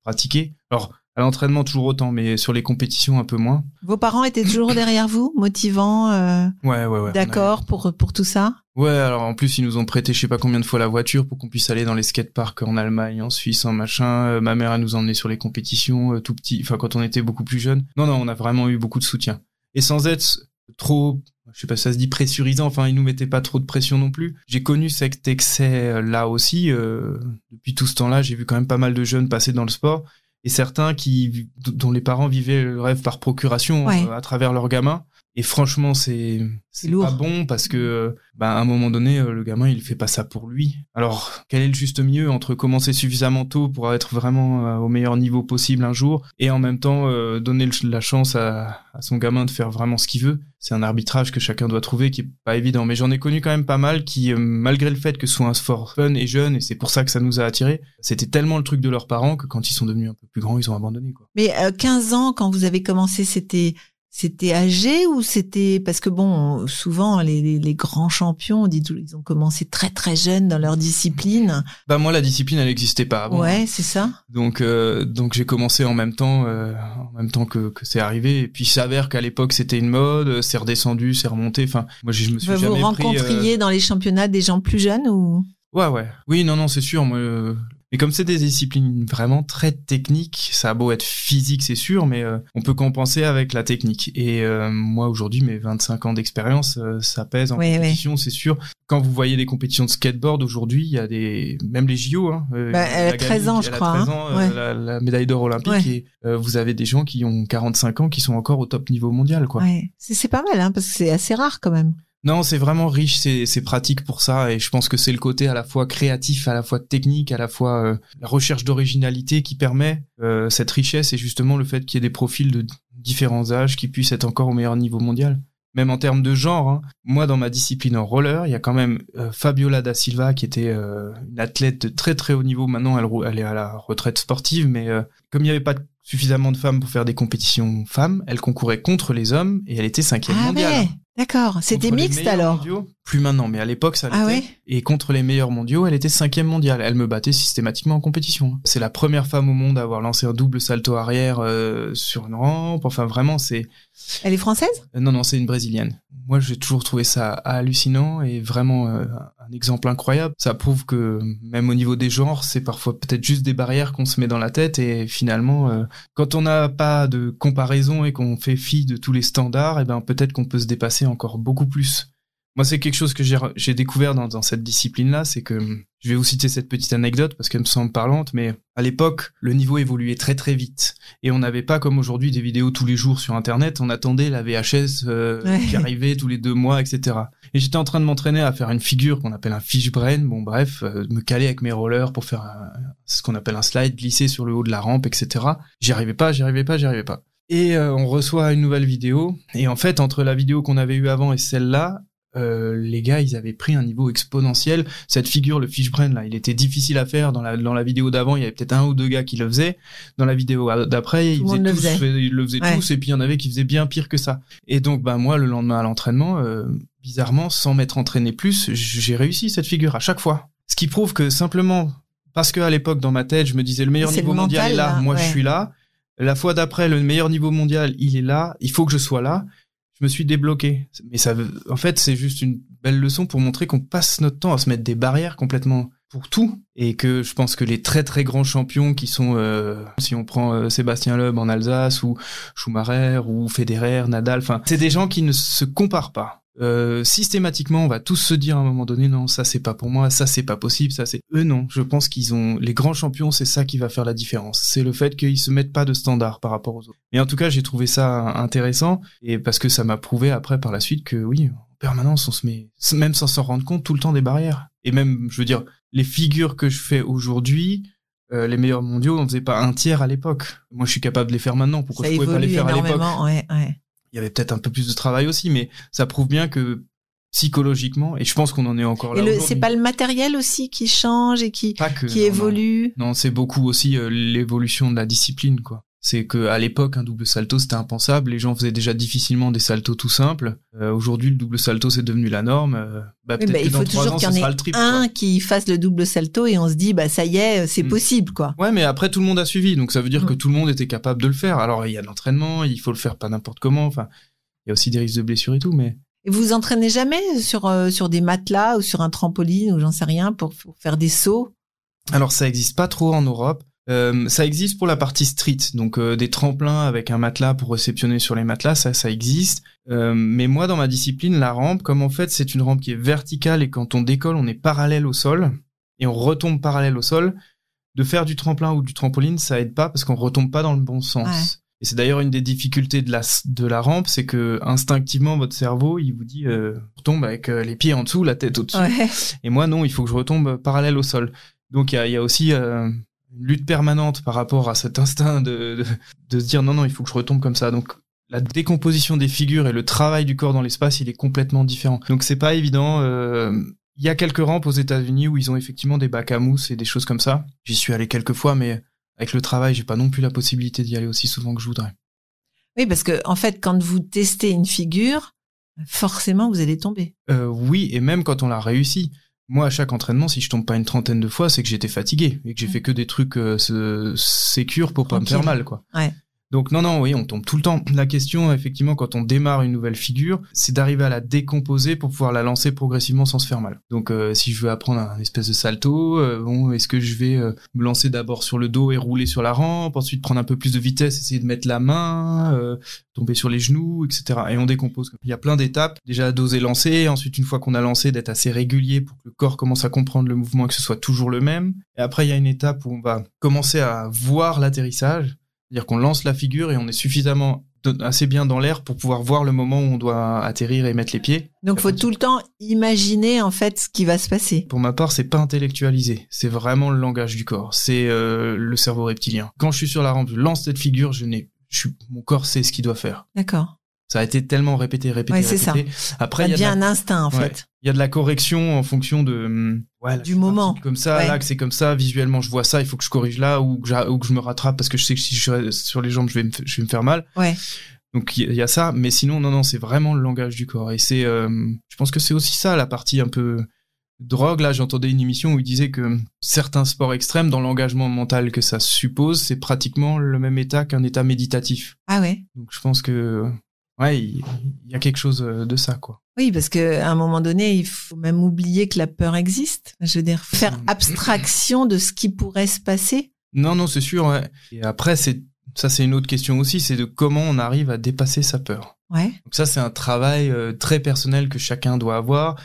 pratiqué. Alors à l'entraînement toujours autant, mais sur les compétitions un peu moins. Vos parents étaient toujours derrière vous, motivants, euh, Ouais ouais ouais. d'accord pour pour tout ça? Ouais, alors en plus ils nous ont prêté je sais pas combien de fois la voiture pour qu'on puisse aller dans les skateparks en Allemagne, en Suisse, en machin. Euh, ma mère a nous emmené sur les compétitions euh, tout petit, enfin quand on était beaucoup plus jeune. Non non, on a vraiment eu beaucoup de soutien. Et sans être trop je sais pas si ça se dit pressurisant, enfin ils nous mettaient pas trop de pression non plus. J'ai connu cet excès là aussi. euh, depuis tout ce temps-là, j'ai vu quand même pas mal de jeunes passer dans le sport et certains qui dont les parents vivaient le rêve par procuration Ouais. euh, à travers leurs gamins. Et franchement, c'est c'est pas bon parce que bah, à un moment donné, euh, le gamin il fait pas ça pour lui. Alors quel est le juste milieu entre commencer suffisamment tôt pour être vraiment euh, au meilleur niveau possible un jour et en même temps euh, donner la chance à, à son gamin de faire vraiment ce qu'il veut? C'est un arbitrage que chacun doit trouver qui est pas évident. Mais j'en ai connu quand même pas mal qui, malgré le fait que ce soit un sport fun et jeune, et c'est pour ça que ça nous a attirés, c'était tellement le truc de leurs parents que quand ils sont devenus un peu plus grands, ils ont abandonné. Quoi. Mais euh, 15 ans, quand vous avez commencé, c'était c'était âgé ou c'était parce que bon, souvent les, les, les grands champions, on dit ils ont commencé très très jeunes dans leur discipline. Bah moi la discipline elle n'existait pas avant. Ouais, c'est ça. Donc euh, donc j'ai commencé en même temps euh, en même temps que, que c'est arrivé et puis il s'avère qu'à l'époque c'était une mode, euh, c'est redescendu, c'est remonté. Enfin moi je, je me suis Vous jamais pris. euh, rencontriez dans les championnats des gens plus jeunes ou? Ouais, ouais. Oui, non, non, c'est sûr. Moi, euh, Mais comme c'est des disciplines vraiment très techniques, ça a beau être physique, c'est sûr, mais euh, on peut compenser avec la technique. Et euh, moi, aujourd'hui, mes 25 ans d'expérience, euh, ça pèse en Oui, compétition, c'est sûr. Quand vous voyez des compétitions de skateboard aujourd'hui, il y a des... Même les JO, hein. euh, Bah, elle a Magali, 13 ans, je elle a crois, 13 hein. ans, euh, Ouais. la, la médaille d'or olympique, Ouais. et euh, vous avez des gens qui ont 45 ans qui sont encore au top niveau mondial, quoi. Ouais. C'est c'est pas mal, hein, parce que c'est assez rare quand même. Non, c'est vraiment riche, c'est pratique pour ça, et je pense que c'est le côté à la fois créatif, à la fois technique, à la fois euh, la recherche d'originalité qui permet euh, cette richesse, et justement le fait qu'il y ait des profils de différents âges qui puissent être encore au meilleur niveau mondial. Même en termes de genre, hein. moi dans ma discipline en roller, il y a quand même euh, Fabiola da Silva qui était euh, une athlète de très très haut niveau. Maintenant, elle, est à la retraite sportive, mais euh, comme il n'y avait pas suffisamment de femmes pour faire des compétitions femmes, elle concourait contre les hommes et elle était cinquième Ah mondiale. ouais, d'accord. C'était mixte alors. mondiaux, Plus maintenant, mais à l'époque ça l'était. Ah ouais Et contre les meilleurs mondiaux, elle était cinquième mondiale. Elle me battait systématiquement en compétition. C'est la première femme au monde à avoir lancé un double salto arrière euh, sur une rampe. Enfin vraiment, c'est Elle est française? Euh, non non, c'est une brésilienne. Moi, j'ai toujours trouvé ça hallucinant et vraiment euh, un exemple incroyable. Ça prouve que même au niveau des genres, c'est parfois peut-être juste des barrières qu'on se met dans la tête et finalement, euh, quand on n'a pas de comparaison et qu'on fait fi de tous les standards, et ben peut-être qu'on peut se dépasser encore beaucoup plus. Moi, c'est quelque chose que j'ai découvert dans, dans cette discipline-là, c'est que je vais vous citer cette petite anecdote parce qu'elle me semble parlante, mais à l'époque, le niveau évoluait très très vite et on n'avait pas comme aujourd'hui des vidéos tous les jours sur Internet. On attendait la VHS euh, Ouais. qui arrivait tous les deux mois, etc. Et j'étais en train de m'entraîner à faire une figure qu'on appelle un fishbrain. Bon, bref, euh, me caler avec mes rollers pour faire un- ce qu'on appelle un slide, glisser sur le haut de la rampe, etc. J'y arrivais pas, j'y arrivais pas, j'y arrivais pas. Et euh, on reçoit une nouvelle vidéo. Et en fait, entre la vidéo qu'on avait eue avant et celle-là, euh, les gars, ils avaient pris un niveau exponentiel. Cette figure, le fishbrain, là, il était difficile à faire. Dans la, dans la vidéo d'avant, il y avait peut-être un ou deux gars qui le faisaient. Dans la vidéo d'après, ils, le faisait. ils le faisaient Ouais. tous. Et puis, il y en avait qui faisaient bien pire que ça. Et donc, bah, moi, le lendemain à l'entraînement, euh, bizarrement, sans m'être entraîné plus, j'ai réussi cette figure à chaque fois. Ce qui prouve que simplement, parce que à l'époque, dans ma tête, je me disais, le meilleur le niveau mondial mental, est là, là, moi, je suis là. La fois d'après, le meilleur niveau mondial, il est là, il faut que je sois là. Je me suis débloqué. Mais ça, en fait, c'est juste une belle leçon pour montrer qu'on passe notre temps à se mettre des barrières complètement pour tout et que je pense que les très très grands champions qui sont euh, si on prend euh, Sébastien Loeb en Alsace ou Schumacher ou Federer, Nadal, enfin c'est des gens qui ne se comparent pas. Euh, systématiquement, on va tous se dire à un moment donné non, ça c'est pas pour moi, ça c'est pas possible, ça c'est eux non. Je pense qu'ils ont les grands champions, c'est ça qui va faire la différence. C'est le fait qu'ils se mettent pas de standard par rapport aux autres. Et en tout cas, j'ai trouvé ça intéressant et parce que ça m'a prouvé après par la suite que oui, en permanence, on se met même sans s'en rendre compte tout le temps des barrières. Et même, je veux dire, les figures que je fais aujourd'hui, euh, les meilleurs mondiaux, on faisait pas un tiers à l'époque. Moi, je suis capable de les faire maintenant. Pourquoi Ça je pouvais pas les faire à l'époque énormément. Ouais, ouais. Il y avait peut-être un peu plus de travail aussi, mais ça prouve bien que psychologiquement, et je pense qu'on en est encore là Et c'est pas le matériel aussi qui change et qui, que, qui non, non. évolue? Non, c'est beaucoup aussi euh, l'évolution de la discipline, quoi. C'est que à l'époque, un double salto c'était impensable. Les gens faisaient déjà difficilement des saltos tout simples. Euh, Aujourd'hui, le double salto c'est devenu la norme. Euh, bah, Oui, bah, il faut toujours qu'il y en ait un quoi. qui fasse le double salto et on se dit bah ça y est, c'est Mm. possible quoi. Ouais, mais après tout le monde a suivi, donc ça veut dire que tout le monde était capable de le faire. Alors il y a de l'entraînement, il faut le faire pas n'importe comment. Enfin, il y a aussi des risques de blessures et tout, mais Et vous vous entraînez jamais sur euh, sur des matelas ou sur un trampoline ou j'en sais rien pour, pour faire des sauts? Alors ça existe pas trop en Europe. Euh, ça existe pour la partie street, donc euh, des tremplins avec un matelas pour réceptionner sur les matelas, ça, ça existe. Euh, mais moi, dans ma discipline, la rampe, comme en fait c'est une rampe qui est verticale et quand on décolle, on est parallèle au sol et on retombe parallèle au sol, de faire du tremplin ou du trampoline, ça aide pas parce qu'on retombe pas dans le bon sens. Ouais. Et c'est d'ailleurs une des difficultés de la de la rampe, c'est que instinctivement votre cerveau, il vous dit euh, on tombe avec euh, les pieds en dessous, la tête au-dessus. Ouais. Et moi, non, il faut que je retombe parallèle au sol. Donc, il y a, il y a aussi euh, une lutte permanente par rapport à cet instinct de, de, de se dire non, non, il faut que je retombe comme ça. Donc, la décomposition des figures et le travail du corps dans l'espace, il est complètement différent. Donc, c'est pas évident. euh, Il y a quelques rampes aux États-Unis où ils ont effectivement des bacs à mousse et des choses comme ça. J'y suis allé quelques fois, mais avec le travail, j'ai pas non plus la possibilité d'y aller aussi souvent que je voudrais. Oui, parce que en fait, quand vous testez une figure, forcément, vous allez tomber. Euh, oui, et même quand on l'a réussi. Moi, à chaque entraînement, si je tombe pas une trentaine de fois, c'est que j'étais fatigué et que j'ai fait que des trucs euh, sécures pour pas me faire mal, quoi. Ouais. Donc non, non, oui, on tombe tout le temps. La question, effectivement, quand on démarre une nouvelle figure, c'est d'arriver à la décomposer pour pouvoir la lancer progressivement sans se faire mal. Donc euh, si je veux apprendre un espèce de salto, euh, bon, est-ce que je vais euh, me lancer d'abord sur le dos et rouler sur la rampe, ensuite prendre un peu plus de vitesse, essayer de mettre la main, tomber sur les genoux, etc. Et on décompose. Il y a plein d'étapes. Déjà doser lancer, ensuite une fois qu'on a lancé, d'être assez régulier pour que le corps commence à comprendre le mouvement et que ce soit toujours le même. Et après, il y a une étape où on va commencer à voir l'atterrissage. C'est-à-dire qu'on lance la figure et on est suffisamment assez bien dans l'air pour pouvoir voir le moment où on doit atterrir et mettre les pieds. Donc, faut tout le temps imaginer en fait ce qui va se passer. Pour ma part, c'est pas intellectualisé, c'est vraiment le langage du corps, c'est euh, le cerveau reptilien. Quand je suis sur la rampe, je lance cette figure, je n'ai, je suis, mon corps sait ce qu'il doit faire. D'accord. Ça a été tellement répété, répété, Ouais, répété. Après, Ça il y, a devient de la- un instinct en Ouais. fait. il y a de la correction en fonction de hum, ouais, là, Du moment. Comme ça, Ouais. là que c'est comme ça, visuellement je vois ça, il faut que je corrige là ou que, j'a- ou que je me rattrape parce que je sais que si je suis sur les jambes, je vais me, je vais me faire mal. Ouais. Donc il y, y a ça, mais sinon non non, c'est vraiment le langage du corps et c'est, euh, je pense que c'est aussi ça la partie un peu drogue. Là, j'entendais une émission où il disait que certains sports extrêmes, dans l'engagement mental que ça suppose, c'est pratiquement le même état qu'un état méditatif. Ah ouais. Donc je pense que ouais, il y, a quelque chose euh, de ça quoi. Oui, parce que à un moment donné, il faut même oublier que la peur existe. Je veux dire, faire Mm. abstraction de ce qui pourrait se passer. Non, non, c'est sûr. Ouais. Et après, c'est ça, c'est une autre question aussi, c'est de comment on arrive à dépasser sa peur. Ouais. Donc ça, c'est un travail euh, très personnel que chacun doit avoir.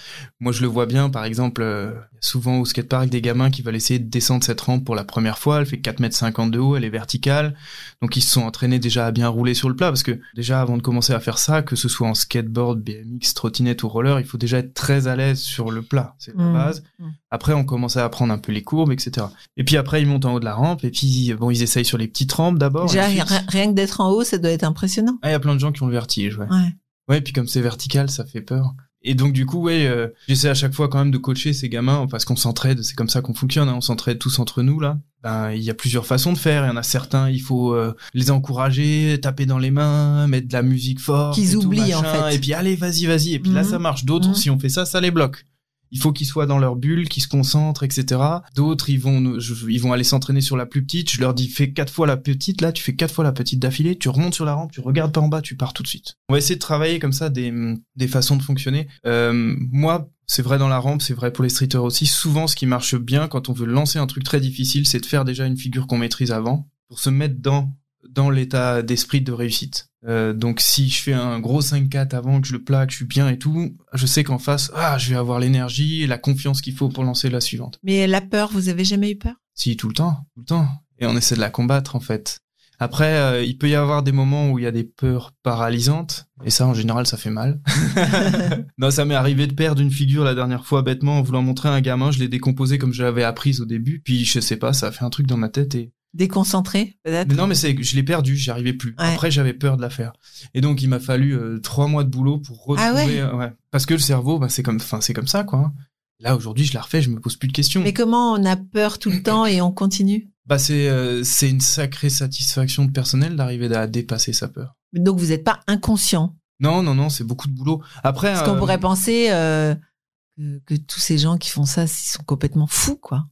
Moi, je le vois bien, par exemple, euh, souvent au skatepark des gamins qui veulent essayer de descendre cette rampe pour la première fois. Elle fait 4 mètres 50 de haut, elle est verticale. Donc ils se sont entraînés déjà à bien rouler sur le plat parce que déjà avant de commencer à faire ça, que ce soit en skateboard, BMX, trottinette ou roller, il faut déjà être très à l'aise sur le plat. C'est la Mm. base. Mm. Après, on commence à apprendre un peu les courbes, etc. Et puis après, ils montent en haut de la rampe et puis bon, ils essayent sur les petites rampes d'abord. Et rien, que d'être en haut, ça doit être impressionnant. ah, il y a plein de gens qui ont le vertige, ouais. Ouais. Ouais, puis comme c'est vertical, ça fait peur. Et donc du coup, ouais, euh, j'essaie à chaque fois quand même de coacher ces gamins parce qu'on s'entraide, c'est comme ça qu'on fonctionne, hein, on s'entraide tous entre nous là. Ben, il y a plusieurs façons de faire. Il y en a certains, il faut euh, les encourager, taper dans les mains, mettre de la musique forte, Qu'ils tout, oublient, en fait. Et puis allez, vas-y, vas-y. Et puis là, Mhm. ça marche. D'autres, Mhm. si on fait ça, ça les bloque. Il faut qu'ils soient dans leur bulle, qu'ils se concentrent, etc. D'autres, ils vont, ils vont aller s'entraîner sur la plus petite. Je leur dis, fais quatre fois la petite, là, tu fais quatre fois la petite d'affilée, tu remontes sur la rampe, tu regardes pas en bas, tu pars tout de suite. On va essayer de travailler comme ça des, des façons de fonctionner. Euh, moi, c'est vrai dans la rampe, c'est vrai pour les streeters aussi. Souvent, ce qui marche bien quand on veut lancer un truc très difficile, c'est de faire déjà une figure qu'on maîtrise avant pour se mettre dans dans l'état d'esprit de réussite. Euh, donc si je fais un gros 5-4 avant que je le plaque, je suis bien et tout, je sais qu'en face, ah, je vais avoir l'énergie et la confiance qu'il faut pour lancer la suivante. Mais la peur, vous avez jamais eu peur? Si, tout le temps, tout le temps. Et on essaie de la combattre en fait. Après, euh, il peut y avoir des moments où il y a des peurs paralysantes, et ça en général ça fait mal. non, ça m'est arrivé de perdre une figure la dernière fois bêtement en voulant montrer à un gamin, je l'ai décomposée comme je l'avais apprise au début, puis je sais pas, ça a fait un truc dans ma tête et Déconcentré, peut-être? Non, mais c'est, je l'ai perdu, j'y arrivais plus. Ouais. Après, j'avais peur de la faire. Et donc, il m'a fallu euh, trois mois de boulot pour retrouver. Ah ouais? euh, ouais. Parce que le cerveau, bah, c'est comme, enfin, c'est comme ça, quoi. hein. Là, aujourd'hui, je la refais, je me pose plus de questions. Mais comment on a peur tout le temps et on continue? Bah, c'est, euh, c'est une sacrée satisfaction de personnel d'arriver à dépasser sa peur. Donc vous n'êtes pas inconscient? Non, non, non, c'est beaucoup de boulot. Après, Parce qu'on pourrait penser que, que tous ces gens qui font ça, ils sont complètement fous, quoi.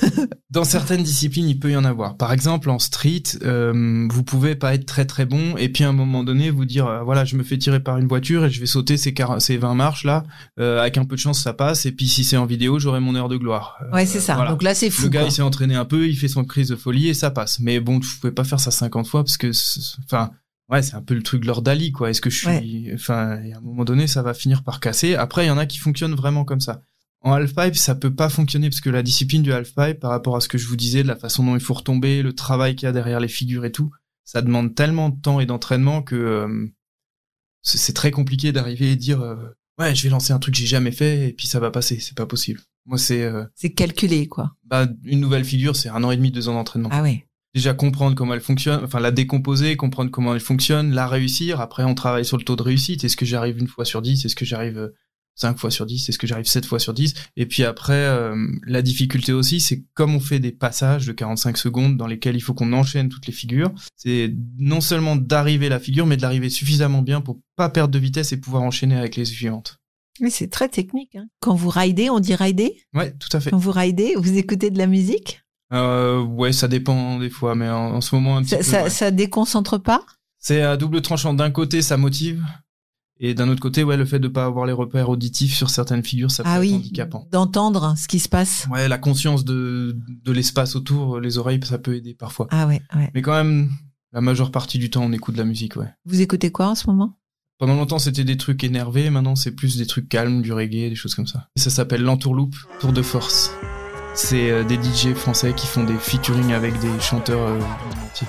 Dans certaines disciplines, il peut y en avoir. Par exemple, en street, euh, vous pouvez pas être très très bon et puis à un moment donné vous dire euh, voilà, je me fais tirer par une voiture et je vais sauter ces, ces 20 marches là. Euh, avec un peu de chance, ça passe. Et puis si c'est en vidéo, j'aurai mon heure de gloire. Euh, Ouais, c'est ça. voilà. Donc là, c'est fou. le gars, quoi. il s'est entraîné un peu, il fait son crise de folie et ça passe. Mais bon, vous pouvez pas faire ça 50 fois parce que, enfin, ouais, c'est un peu le truc Lord Dali, quoi. Est-ce que je suis, enfin, à un moment donné, ça va finir par casser. Après, il y en a qui fonctionnent vraiment comme ça. En halfpipe, ça peut pas fonctionner parce que la discipline du halfpipe, par rapport à ce que je vous disais, de la façon dont il faut retomber, le travail qu'il y a derrière les figures et tout, ça demande tellement de temps et d'entraînement que euh, c'est très compliqué d'arriver et dire euh, ouais, je vais lancer un truc que j'ai jamais fait et puis ça va passer. C'est pas possible. Moi, c'est euh, C'est calculé, quoi. bah, une nouvelle figure, c'est un an et demi, deux ans d'entraînement. Ah ouais. Déjà comprendre comment elle fonctionne, enfin la décomposer, comprendre comment elle fonctionne, la réussir. Après, on travaille sur le taux de réussite. Est-ce que j'arrive une fois sur dix? Est-ce que j'arrive euh, cinq fois sur dix Est-ce que j'arrive sept fois sur dix Et puis après, euh, la difficulté aussi, c'est comme on fait des passages de 45 secondes dans lesquels il faut qu'on enchaîne toutes les figures. C'est non seulement d'arriver la figure, mais de l'arriver suffisamment bien pour pas perdre de vitesse et pouvoir enchaîner avec les suivantes. Mais c'est très technique. hein. Quand vous ridez, on dit rider? Ouais, tout à fait. Quand vous ridez, vous écoutez de la musique? Euh, ouais, ça dépend des fois, mais en, en ce moment un petit ça, peu. ça, ouais. ça déconcentre pas? C'est à double tranchant. D'un côté, ça motive. Et d'un autre côté, ouais, le fait de pas avoir les repères auditifs sur certaines figures, ça peut Ah être oui, handicapant. d'entendre ce qui se passe. Ouais, la conscience de, de l'espace autour, les oreilles, ça peut aider parfois. Ah ouais, ouais. Mais quand même, la majeure partie du temps, on écoute de la musique, ouais. Vous écoutez quoi en ce moment? Pendant longtemps, c'était des trucs énervés. Maintenant, c'est plus des trucs calmes, du reggae, des choses comme ça. Et ça s'appelle l'entourloupe, tour de force. C'est euh, des DJ français qui font des featuring avec des chanteurs euh, du monde entier.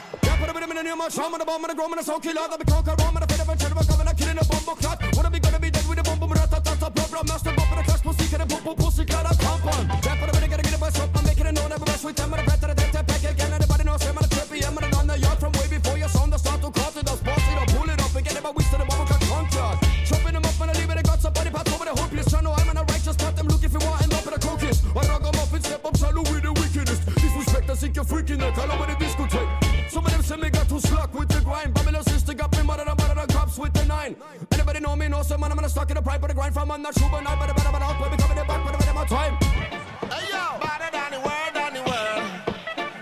my trauma, the bomb, and the grown, and the soul killer. The be conquered, bomb, and the fed of a general coming, I'm killing a bomb, clot. Wanna be gonna be dead with a bomb, but I thought that's a blood, master, bomb, and a crash, pussy, can I pop, pop, Anybody know me? Know some man I'm gonna stuck in the pride for the grind from I'm not sure but not better better better out. Baby coming in back, but I'm my time. Hey yo, better than the world, than the world.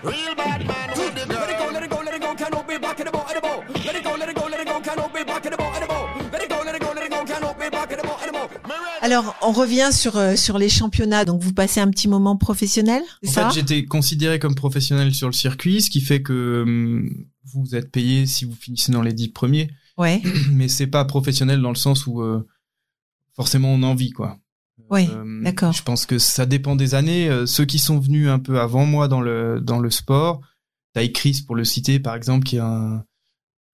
Real bad man with the Let it go, girl. let it go, let it go, can't hold me back in the boat, in the boat. Let it go, let it go, let it go, can't hold me back in the boat, in the boat. Let it go, let it go, let it go, can't hold me back in the boat, in the boat. Me ready. Alors, on revient sur, euh, sur les championnats. Donc, vous passez un petit moment professionnel, En ça? fait, j'étais considéré comme professionnel sur le circuit, ce qui fait que hum, vous êtes payé si vous finissez dans les dix premiers, Ouais, mais c'est pas professionnel dans le sens où euh, forcément on en vit quoi. ouais, Euh, d'accord. Je pense que ça dépend des années. Euh, ceux qui sont venus un peu avant moi dans le dans le sport, Ty Chris pour le citer par exemple, qui est un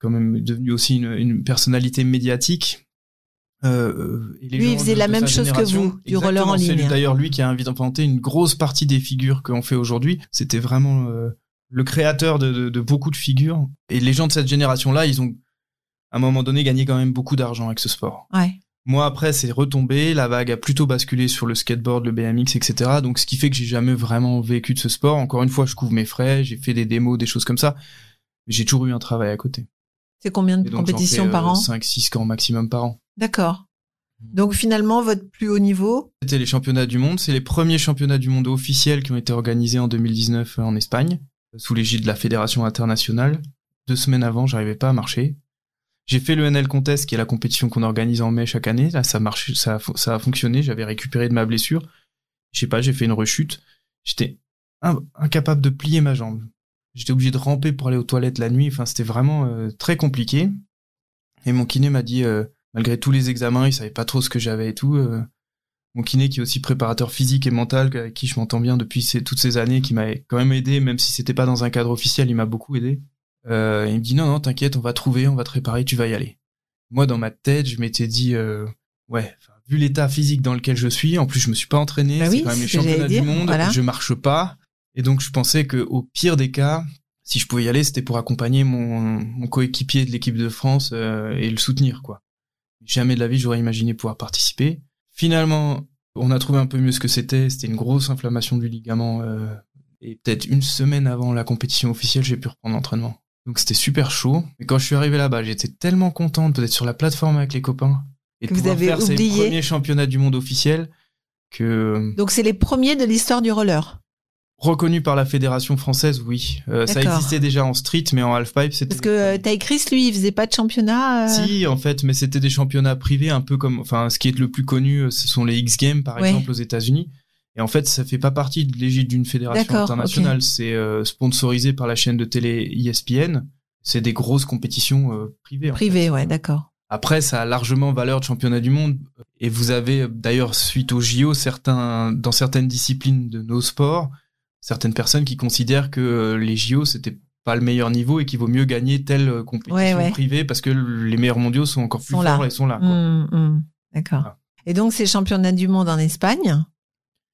quand même devenu aussi une, une personnalité médiatique. Euh, et les Lui, il faisait de- la de même chose que vous, du roller en exactement, c'est ligne. D'ailleurs, lui qui a inventé une grosse partie des figures qu'on fait aujourd'hui, c'était vraiment le créateur de beaucoup de figures. Et les gens de cette génération-là, ils ont à un moment donné gagné quand même beaucoup d'argent avec ce sport. Ouais. Moi, après, c'est retombé. La vague a plutôt basculé sur le skateboard, le BMX, etc. Donc, ce qui fait que j'ai jamais vraiment vécu de ce sport. Encore une fois, je couvre mes frais, j'ai fait des démos, des choses comme ça. J'ai toujours eu un travail à côté. C'est combien de donc, compétitions fais, par euh, an? 5, 6 camps maximum par an. D'accord. Donc, finalement, votre plus haut niveau C'était les championnats du monde. C'est les premiers championnats du monde officiels qui ont été organisés en 2019 en Espagne, sous l'égide de la Fédération internationale. Deux semaines avant, j'arrivais pas à marcher. J'ai fait le NL Contest, qui est la compétition qu'on organise en mai chaque année. Là, ça marche, ça a, fonctionné. J'avais récupéré de ma blessure. Je sais pas, j'ai fait une rechute. J'étais in- incapable de plier ma jambe. J'étais obligé de ramper pour aller aux toilettes la nuit. Enfin, c'était vraiment euh, très compliqué. Et mon kiné m'a dit, euh, malgré tous les examens, il savait pas trop ce que j'avais et tout. euh, mon kiné qui est aussi préparateur physique et mental, avec qui je m'entends bien depuis toutes ces années, qui m'a quand même aidé, même si c'était pas dans un cadre officiel, il m'a beaucoup aidé. Euh, il me dit non, non, t'inquiète, on va trouver, on va te réparer, tu vas y aller. Moi, dans ma tête, je m'étais dit, euh, ouais, vu l'état physique dans lequel je suis, en plus je me suis pas entraîné, Bah c'est oui, quand même les championnats du monde, voilà. je marche pas, et donc je pensais que au pire des cas, si je pouvais y aller, c'était pour accompagner mon, mon coéquipier de l'équipe de France euh, et le soutenir, quoi. Jamais de la vie j'aurais imaginé pouvoir participer. Finalement, on a trouvé un peu mieux ce que c'était. C'était une grosse inflammation du ligament. euh, et peut-être une semaine avant la compétition officielle, j'ai pu reprendre l'entraînement. Donc c'était super chaud. Et quand je suis arrivé là-bas, j'étais tellement content d'être sur la plateforme avec les copains et de vous avez faire ces oublié. premiers championnats du monde officiels que Donc, c'est les premiers de l'histoire du roller. Reconnu par la fédération française, oui. Euh, ça existait déjà en street, mais en halfpipe, c'était. Parce que euh, Ty Chris, lui, il faisait pas de championnat. euh, Si, en fait, mais c'était des championnats privés, un peu comme, enfin, ce qui est le plus connu, euh, ce sont les X Games, par Ouais. exemple, aux États-Unis. Et en fait, ça fait pas partie de l'égide d'une fédération internationale. C'est euh, sponsorisé par la chaîne de télé ESPN. C'est des grosses compétitions euh, privées. en Privé, fait. ouais, d'accord. Après, ça a largement valeur de championnat du monde. Et vous avez euh, d'ailleurs, suite aux JO, certains, dans certaines disciplines de nos sports, certaines personnes qui considèrent que les JO, c'était pas le meilleur niveau et qu'il vaut mieux gagner telle compétition Ouais, ouais. privée parce que les meilleurs mondiaux sont encore plus Sont là. forts et sont là. Hum, hum, D'accord. Et donc, ces championnats du monde en Espagne,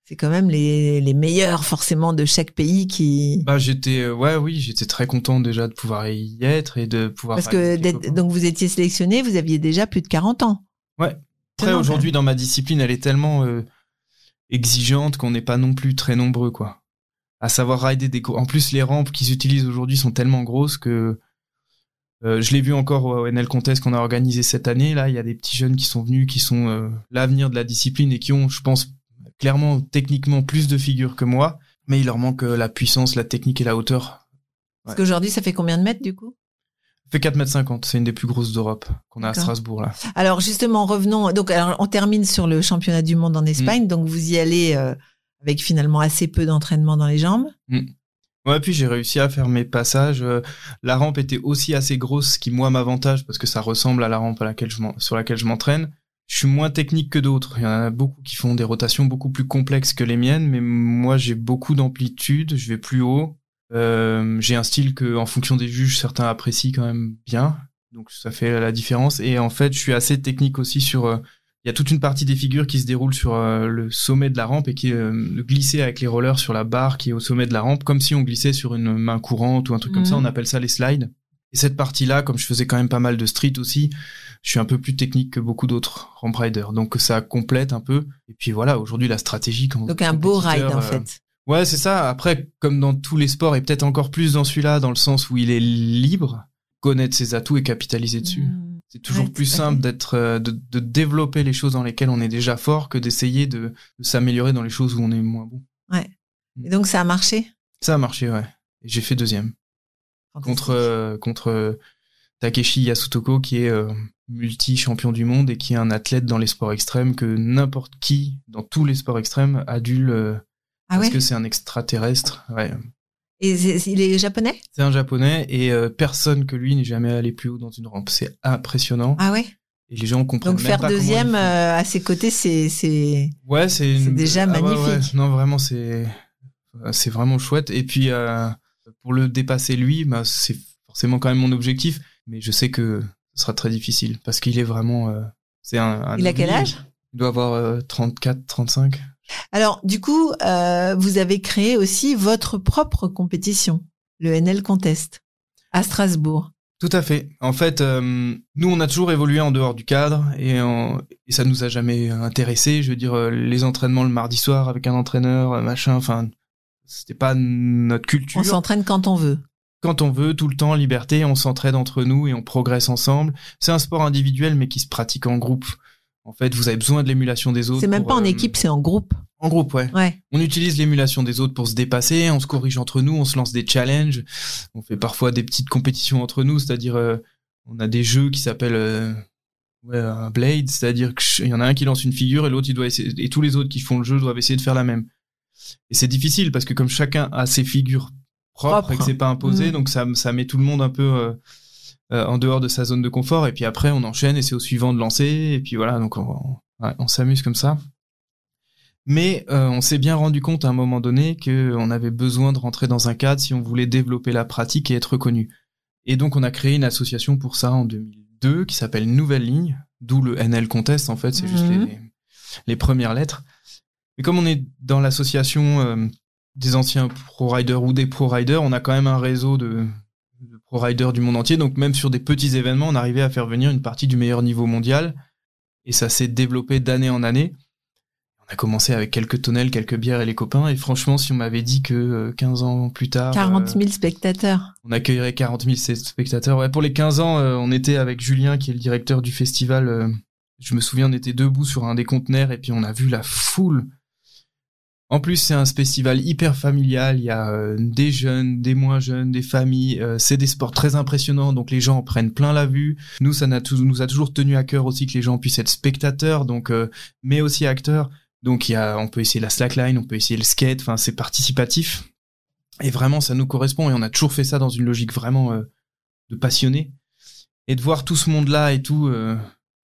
c'est quand même les, les meilleurs, forcément, de chaque pays qui. Bah, j'étais, euh, ouais, oui, j'étais très content déjà de pouvoir y être et de pouvoir. Parce que donc vous étiez sélectionné, vous aviez déjà plus de 40 ans. Ouais. Après, aujourd'hui, dans ma discipline, elle est tellement euh, exigeante qu'on n'est pas non plus très nombreux, quoi. À savoir rider des... En plus, les rampes qu'ils utilisent aujourd'hui sont tellement grosses que... euh, je l'ai vu encore au NL Contest qu'on a organisé cette année. Là, il y a des petits jeunes qui sont venus, qui sont euh, l'avenir de la discipline et qui ont, je pense, clairement, techniquement, plus de figures que moi. Mais il leur manque euh, la puissance, la technique et la hauteur. Parce qu'aujourd'hui, ça fait combien de mètres du coup? Ça fait 4,50 m. C'est une des plus grosses d'Europe qu'on a à. Strasbourg, là. Alors justement, revenons. Donc, alors, on termine sur le championnat du monde en Espagne. Donc, vous y allez euh, avec finalement assez peu d'entraînement dans les jambes. Ouais, puis j'ai réussi à faire mes passages. Euh, La rampe était aussi assez grosse, ce qui moi m'avantage parce que ça ressemble à la rampe à laquelle je m'en- sur laquelle je m'entraîne. Je suis moins technique que d'autres. Il y en a beaucoup qui font des rotations beaucoup plus complexes que les miennes, mais moi j'ai beaucoup d'amplitude. Je vais plus haut. Euh, j'ai un style que, en fonction des juges, certains apprécient quand même bien. Donc ça fait la différence. Et en fait, je suis assez technique aussi sur. euh, il y a toute une partie des figures qui se déroulent sur euh, le sommet de la rampe et qui est euh, glissée avec les rollers sur la barre qui est au sommet de la rampe, comme si on glissait sur une main courante ou un truc comme ça. On appelle ça les slides. Et cette partie-là, comme je faisais quand même pas mal de street aussi, je suis un peu plus technique que beaucoup d'autres ramp riders. Donc ça complète un peu. Et puis voilà, aujourd'hui la stratégie. Quand Donc, un beau ride en euh, fait. Ouais, c'est ça. Après, comme dans tous les sports, et peut-être encore plus dans celui-là, dans le sens où il est libre, connaître ses atouts et capitaliser dessus. Mmh. C'est toujours Ouais, plus simple d'être, euh, de, de développer les choses dans lesquelles on est déjà fort que d'essayer de, de s'améliorer dans les choses où on est moins bon. Et donc, ça a marché? Ça a marché, ouais. J'ai fait deuxième contre euh, contre Takeshi Yasutoko qui est euh, multi champion du monde et qui est un athlète dans les sports extrêmes que n'importe qui dans tous les sports extrêmes a dû le Ah parce ouais que c'est un extraterrestre. Ouais. Et c'est- il est japonais? C'est un japonais et euh, personne que lui n'est jamais allé plus haut dans une rampe. C'est impressionnant. Ah ouais? Et les gens comprennent Donc, même faire pas deuxième euh, à ses côtés, c'est. c'est- Ouais, c'est déjà ah ouais, ouais. magnifique. Non, vraiment, c'est c'est vraiment chouette. Et puis euh, pour le dépasser lui, bah, c'est forcément quand même mon objectif, mais je sais que ce sera très difficile parce qu'il est vraiment. euh, c'est un, un Il a quel âge? Il doit avoir euh, 34, 35. Alors, du coup, euh, vous avez créé aussi votre propre compétition, le NL Contest, à Strasbourg. Tout à fait. En fait, euh, nous, on a toujours évolué en dehors du cadre et, en- et ça nous a jamais intéressé. Je veux dire, les entraînements le mardi soir avec un entraîneur, machin, enfin, c'était pas notre culture. On s'entraîne quand on veut. Quand on veut, tout le temps, liberté, on s'entraide entre nous et on progresse ensemble. C'est un sport individuel, mais qui se pratique en groupe. En fait, vous avez besoin de l'émulation des autres. C'est même pas en euh, équipe, c'est en groupe. En groupe, ouais. Ouais. On utilise l'émulation des autres pour se dépasser, on se corrige entre nous, on se lance des challenges, on fait parfois des petites compétitions entre nous, c'est-à-dire euh, on a des jeux qui s'appellent euh, ouais, un blade, c'est-à-dire qu'il y en a un qui lance une figure et l'autre il doit essayer et tous les autres qui font le jeu doivent essayer de faire la même. Et c'est difficile parce que comme chacun a ses figures Propre. et que c'est pas imposé, Mhm. donc ça ça met tout le monde un peu euh, euh, en dehors de sa zone de confort et puis après on enchaîne et c'est au suivant de lancer et puis voilà donc on, on s'amuse comme ça. Mais euh, on s'est bien rendu compte à un moment donné qu'on avait besoin de rentrer dans un cadre si on voulait développer la pratique et être reconnu. Et donc on a créé une association pour ça en 2002 qui s'appelle Nouvelle Ligne, d'où le NL Contest en fait, c'est juste Mhm. les, les premières lettres. Et comme on est dans l'association euh, des anciens pro-riders ou des pro-riders, on a quand même un réseau de, de pro-riders du monde entier. Donc même sur des petits événements, on arrivait à faire venir une partie du meilleur niveau mondial. Et ça s'est développé d'année en année. On a commencé avec quelques tonnelles, quelques bières et les copains. Et franchement, si on m'avait dit que euh, 15 ans plus tard, 40 euh, 000 spectateurs. on accueillerait 40 000 spectateurs. Ouais, pour les 15 ans, euh, on était avec Julien, qui est le directeur du festival. euh, je me souviens, on était debout sur un des conteneurs et puis on a vu la foule. En plus, c'est un festival hyper familial. Il y a euh, des jeunes, des moins jeunes, des familles. Euh, c'est des sports très impressionnants, donc les gens en prennent plein la vue. Nous, ça nous a toujours tenu à cœur aussi que les gens puissent être spectateurs, donc euh, mais aussi acteurs. Donc on peut essayer la slackline, on peut essayer le skate. Enfin, c'est participatif. Et vraiment, ça nous correspond. Et on a toujours fait ça dans une logique vraiment de passionné. Et de voir tout ce monde-là et tout,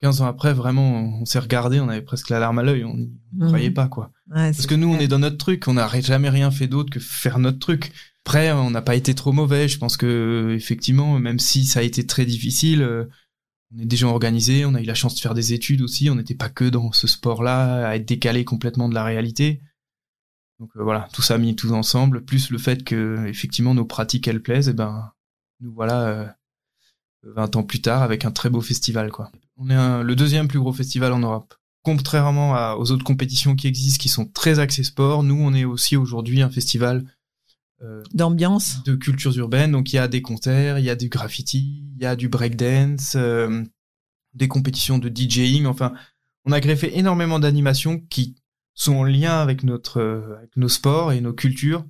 15 ans après, vraiment, on s'est regardé, on avait presque la larme à l'œil. On n'y Mhm. croyait pas, quoi. Ouais, Parce que nous, on est dans notre truc, on n'a jamais rien fait d'autre que faire notre truc. Après, on n'a pas été trop mauvais. Je pense que effectivement, même si ça a été très difficile, euh, on est déjà organisé. On a eu la chance de faire des études aussi. On n'était pas que dans ce sport-là, à être décalé complètement de la réalité. Donc euh, voilà, tout ça mis tout ensemble, plus le fait que effectivement nos pratiques elles plaisent, et ben nous voilà euh, 20 ans plus tard avec un très beau festival quoi. On est un- le deuxième plus gros festival en Europe. Contrairement à- aux autres compétitions qui existent, qui sont très axées sport, nous on est aussi aujourd'hui un festival euh, D'ambiance. de cultures urbaines. Donc il y a des concerts, il y a du graffiti, il y a du breakdance, euh, des compétitions de DJing. Enfin, on a greffé énormément d'animations qui sont en lien avec notre euh, avec nos sports et nos cultures.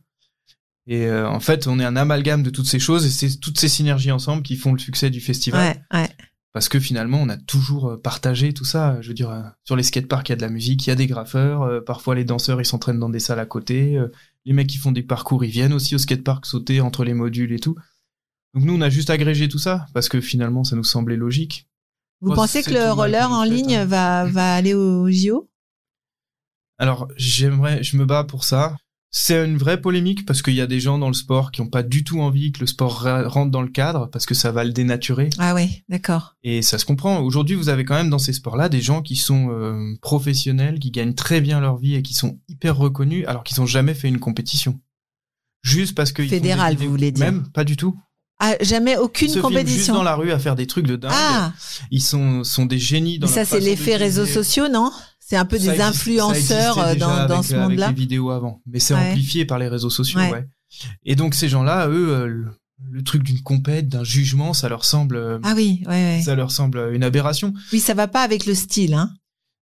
Et euh, en fait, on est un amalgame de toutes ces choses et c'est toutes ces synergies ensemble qui font le succès du festival Ouais, ouais. Parce que finalement on a toujours euh, partagé tout ça. Je veux dire euh, sur les skateparks il y a de la musique il y a des graffeurs euh, parfois les danseurs ils s'entraînent dans des salles à côté les mecs qui font des parcours ils viennent aussi au skatepark sauter entre les modules et tout. Donc nous on a juste agrégé tout ça parce que finalement ça nous semblait logique. Vous pensez que le roller en ligne hein. va, va aller au JO alors j'aimerais je me bats pour ça c'est une vraie polémique parce qu'il y a des gens dans le sport qui ont pas du tout envie que le sport rentre dans le cadre parce que ça va le dénaturer Ah ouais, d'accord. Et ça se comprend. Aujourd'hui, vous avez quand même dans ces sports-là des gens qui sont euh, professionnels, qui gagnent très bien leur vie et qui sont hyper reconnus alors qu'ils n'ont jamais fait une compétition. Juste parce que Fédéral, vous voulez dire. Même pas du tout. Ah, jamais Ils aucune se filment juste compétition. dans la rue à faire des trucs de dingue. Ah, Ils sont sont des génies dans mais ça c'est l'effet réseaux sociaux, non? C'est un peu Ça des existe- influenceurs euh, dans, avec, ce avec monde-là. les vidéos avant, mais c'est Ouais. amplifié par les réseaux sociaux, Ouais. ouais. Et donc ces gens-là, eux, euh, le, le truc d'une compète, d'un jugement, ça leur semble, euh, Ah oui, ouais, ouais. ça leur semble une aberration. Oui, ça va pas avec le style. Hein.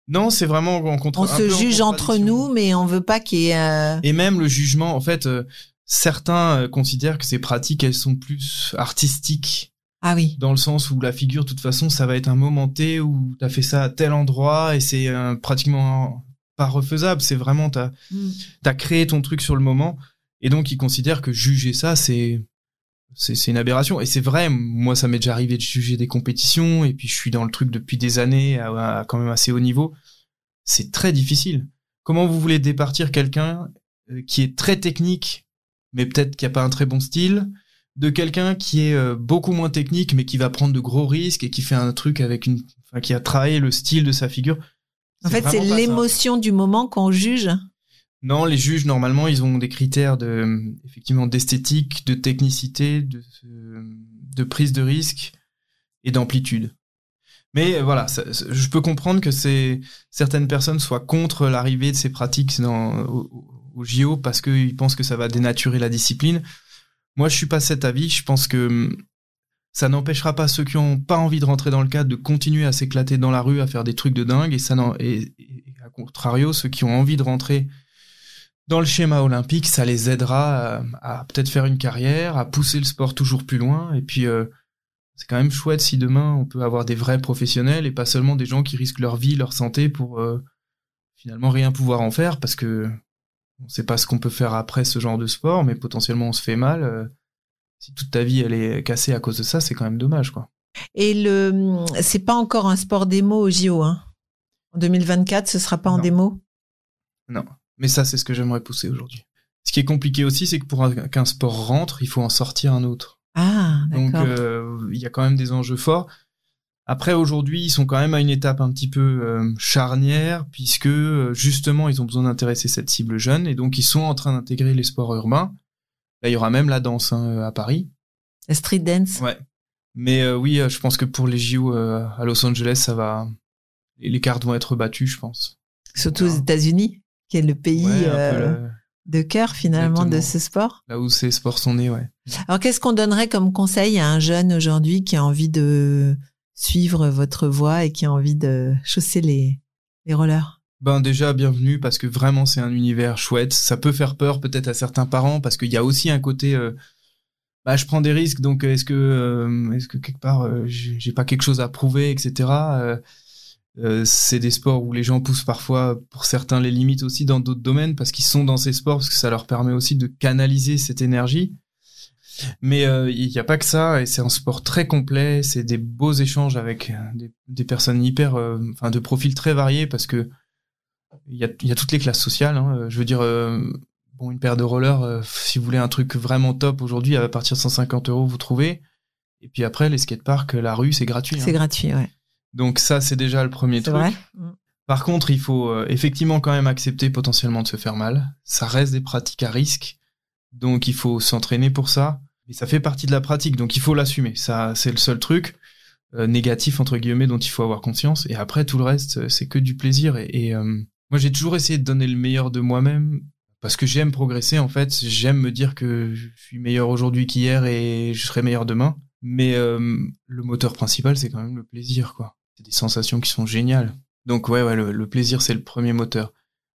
Non, c'est vraiment en contre. On se en juge entre nous, mais on veut pas qu'il y ait. euh, Et même le jugement, en fait, euh, certains euh, considèrent que ces pratiques, elles sont plus artistiques, Ah oui. dans le sens où la figure, de toute façon, ça va être un moment T où t'as fait ça à tel endroit et c'est euh, pratiquement pas refaisable. C'est vraiment t'as Mm. t'as créé ton truc sur le moment et donc ils considèrent que juger ça, c'est c'est c'est une aberration. Et c'est vrai, moi, ça m'est déjà arrivé de juger des compétitions et puis je suis dans le truc depuis des années à, à quand même assez haut niveau. C'est très difficile. Comment vous voulez départir quelqu'un euh, qui est très technique, mais peut-être qui a pas un très bon style, de quelqu'un qui est euh, beaucoup moins technique, mais qui va prendre de gros risques et qui fait un truc avec une, enfin, qui a travaillé le style de sa figure. En fait, c'est l'émotion du moment qu'on juge. Non, les juges normalement, ils ont des critères de effectivement d'esthétique, de technicité, de, de prise de risque et d'amplitude. Mais euh, voilà, ça- je peux comprendre que c'est certaines personnes soient contre l'arrivée de ces pratiques dans, au, au JO parce qu'ils pensent que ça va dénaturer la discipline. Moi, je suis pas cet avis. Je pense que hum, ça n'empêchera pas ceux qui ont pas envie de rentrer dans le cadre de continuer à s'éclater dans la rue, à faire des trucs de dingue, et à contrario, ceux qui ont envie de rentrer dans le schéma olympique, ça les aidera à, à peut-être faire une carrière, à pousser le sport toujours plus loin. Et puis, euh, c'est quand même chouette si demain on peut avoir des vrais professionnels et pas seulement des gens qui risquent leur vie, leur santé pour euh, finalement rien pouvoir en faire parce que on sait pas ce qu'on peut faire après ce genre de sport, mais potentiellement on se fait mal. euh, si toute ta vie elle est cassée à cause de ça, c'est quand même dommage, quoi. Et le, c'est pas encore un sport démo au JO. Hein. En 2024, ce sera pas en Non. démo? Mais ça, c'est ce que j'aimerais pousser aujourd'hui. Ce qui est compliqué aussi, c'est que pour un- qu'un sport rentre, il faut en sortir un autre. Ah, Donc d'accord. euh, il y a quand même des enjeux forts. Après aujourd'hui, ils sont quand même à une étape un petit peu euh, charnière puisque euh, justement ils ont besoin d'intéresser cette cible jeune et donc ils sont en train d'intégrer les sports urbains. Là, il y aura même la danse hein, à Paris. La street dance. Ouais. Mais euh, oui, euh, je pense que pour les JO euh, à Los Angeles, ça va. Les cartes vont être battues, je pense. Surtout aux. États-Unis, qui est le pays Ouais, euh, le- de cœur finalement de ce sport. là où ces sports sont nés, ouais. Alors, qu'est-ce qu'on donnerait comme conseil à un jeune aujourd'hui qui a envie de suivre votre voie et qui a envie de chausser les, les rollers Ben déjà bienvenue parce que vraiment c'est un univers chouette. Ça peut faire peur peut-être à certains parents parce qu'il y a aussi un côté euh, bah je prends des risques donc est-ce que euh, est-ce que quelque part euh, j'ai pas quelque chose à prouver etc. C'est des sports où les gens poussent parfois pour certains les limites aussi dans d'autres domaines parce qu'ils sont dans ces sports parce que ça leur permet aussi de canaliser cette énergie. Mais euh, il n'y a pas que ça et c'est un sport très complet. C'est des beaux échanges avec euh, des, des personnes hyper, euh, enfin de profils très variés parce que il y a, y a toutes les classes sociales. hein. Je veux dire, euh, bon, une paire de rollers, si vous voulez un truc vraiment top aujourd'hui, à partir de 150 euros, vous trouvez. Et puis après, les skateparks, la rue, c'est gratuit. C'est hein. gratuit, ouais. Donc ça, c'est déjà le premier C'est truc. vrai. Par contre, il faut effectivement quand même accepter potentiellement de se faire mal. Ça reste des pratiques à risque, donc il faut s'entraîner pour ça. Et ça fait partie de la pratique, donc il faut l'assumer. Ça, c'est le seul truc euh, négatif entre guillemets dont il faut avoir conscience. Et après, tout le reste, euh, c'est que du plaisir. Et, et, euh, moi, j'ai toujours essayé de donner le meilleur de moi-même parce que j'aime progresser. En fait, j'aime me dire que je suis meilleur aujourd'hui qu'hier et je serai meilleur demain. Mais euh, le moteur principal, c'est quand même le plaisir, quoi. C'est des sensations qui sont géniales. Donc ouais, ouais, le, le plaisir, c'est le premier moteur.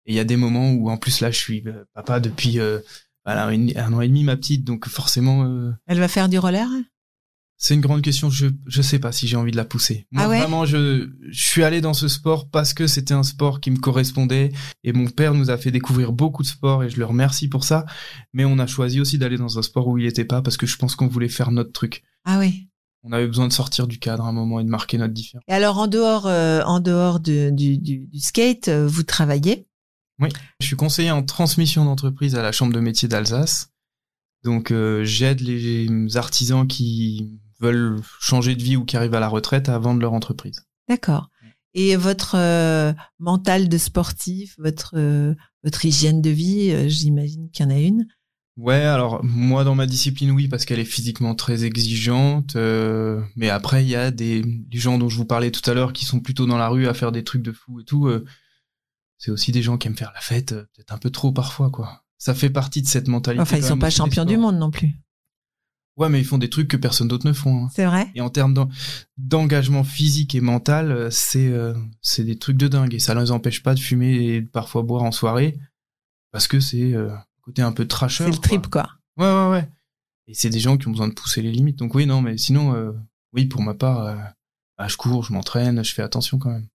Et il y a des moments où, en plus, là, je suis euh, papa depuis euh, voilà, un an et demi, ma petite, donc forcément, euh, Elle va faire du roller c'est une grande question. Je je sais pas si j'ai envie de la pousser. Moi, Ah ouais? vraiment, je je suis allé dans ce sport parce que c'était un sport qui me correspondait et mon père nous a fait découvrir beaucoup de sports et je le remercie pour ça. Mais on a choisi aussi d'aller dans un sport où il était pas parce que je pense qu'on voulait faire notre truc. Ah oui. On avait besoin de sortir du cadre à un moment et de marquer notre différence. Et alors, en dehors, euh, en dehors de- du, du, du skate, euh, vous travaillez? Je suis conseiller en transmission d'entreprise à la Chambre de métier d'Alsace. Donc euh, j'aide les artisans qui veulent changer de vie ou qui arrivent à la retraite à vendre leur entreprise. D'accord. Et votre euh, mental de sportif, votre euh, votre hygiène de vie, j'imagine qu'il y en a une. Ouais, alors moi dans ma discipline oui parce qu'elle est physiquement très exigeante, euh, mais après il y a des les gens dont je vous parlais tout à l'heure qui sont plutôt dans la rue à faire des trucs de fou et tout. euh, c'est aussi des gens qui aiment faire la fête, euh, peut-être un peu trop parfois quoi. Ça fait partie de cette mentalité. Enfin, ils sont pas champions du monde non plus. Ouais, mais ils font des trucs que personne d'autre ne font. hein. C'est vrai Et en termes d'en- d'engagement physique et mental, euh, c'est euh, c'est des trucs de dingue et ça ne les empêche pas de fumer et de parfois boire en soirée parce que c'est euh, côté un peu trasher. C'est le trip, quoi. Ouais, ouais, ouais. Et c'est des gens qui ont besoin de pousser les limites. Donc oui, non, mais sinon, euh, oui, pour ma part, bah, je cours, je m'entraîne, je fais attention quand même.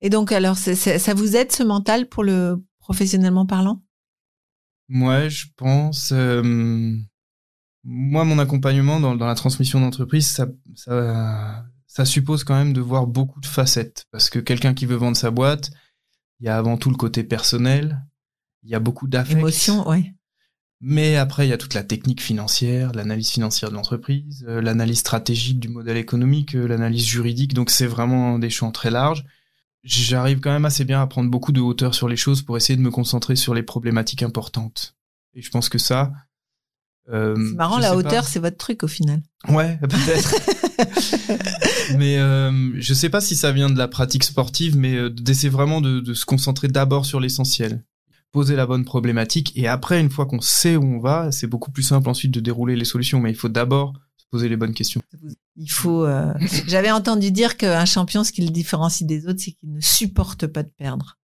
Et donc, alors, ça vous aide ce mental pour le professionnellement parlant? Moi, je pense. euh, moi, mon accompagnement dans, dans la transmission d'entreprise, ça, ça, ça suppose quand même de voir beaucoup de facettes. Parce que quelqu'un qui veut vendre sa boîte, il y a avant tout le côté personnel, il y a beaucoup d'affect. Émotion, ouais. Mais après, il y a toute la technique financière, l'analyse financière de l'entreprise, euh, l'analyse stratégique du modèle économique, euh, l'analyse juridique. Donc, c'est vraiment des champs très larges. J'arrive quand même assez bien à prendre beaucoup de hauteur sur les choses pour essayer de me concentrer sur les problématiques importantes. Et je pense que ça. euh, C'est marrant, la hauteur, c'est votre truc au final. Ouais, peut-être. mais euh, je sais pas si ça vient de la pratique sportive, mais euh, d'essayer vraiment de, de se concentrer d'abord sur l'essentiel. Poser la bonne problématique et après, une fois qu'on sait où on va, c'est beaucoup plus simple ensuite de dérouler les solutions. Mais il faut d'abord poser les bonnes questions. Il faut. euh, J'avais entendu dire qu'un champion, ce qui le différencie des autres, c'est qu'il ne supporte pas de perdre.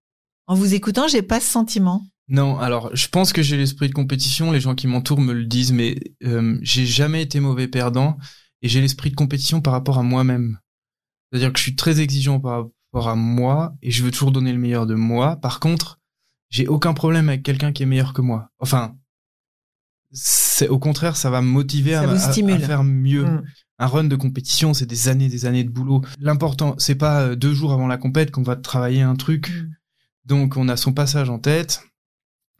En vous écoutant, j'ai pas ce sentiment. Non, alors je pense que j'ai l'esprit de compétition. Les gens qui m'entourent me le disent, mais euh, j'ai jamais été mauvais perdant et j'ai l'esprit de compétition par rapport à moi-même. C'est-à-dire que je suis très exigeant par rapport à moi et je veux toujours donner le meilleur de moi. Par contre, j'ai aucun problème avec quelqu'un qui est meilleur que moi. Enfin, c'est au contraire, ça va me motiver à, faire mieux. Mm. Un run de compétition, c'est des années, des années de boulot. L'important, c'est pas euh, deux jours avant la compète qu'on va travailler un truc. Mm. Donc, on a son passage en tête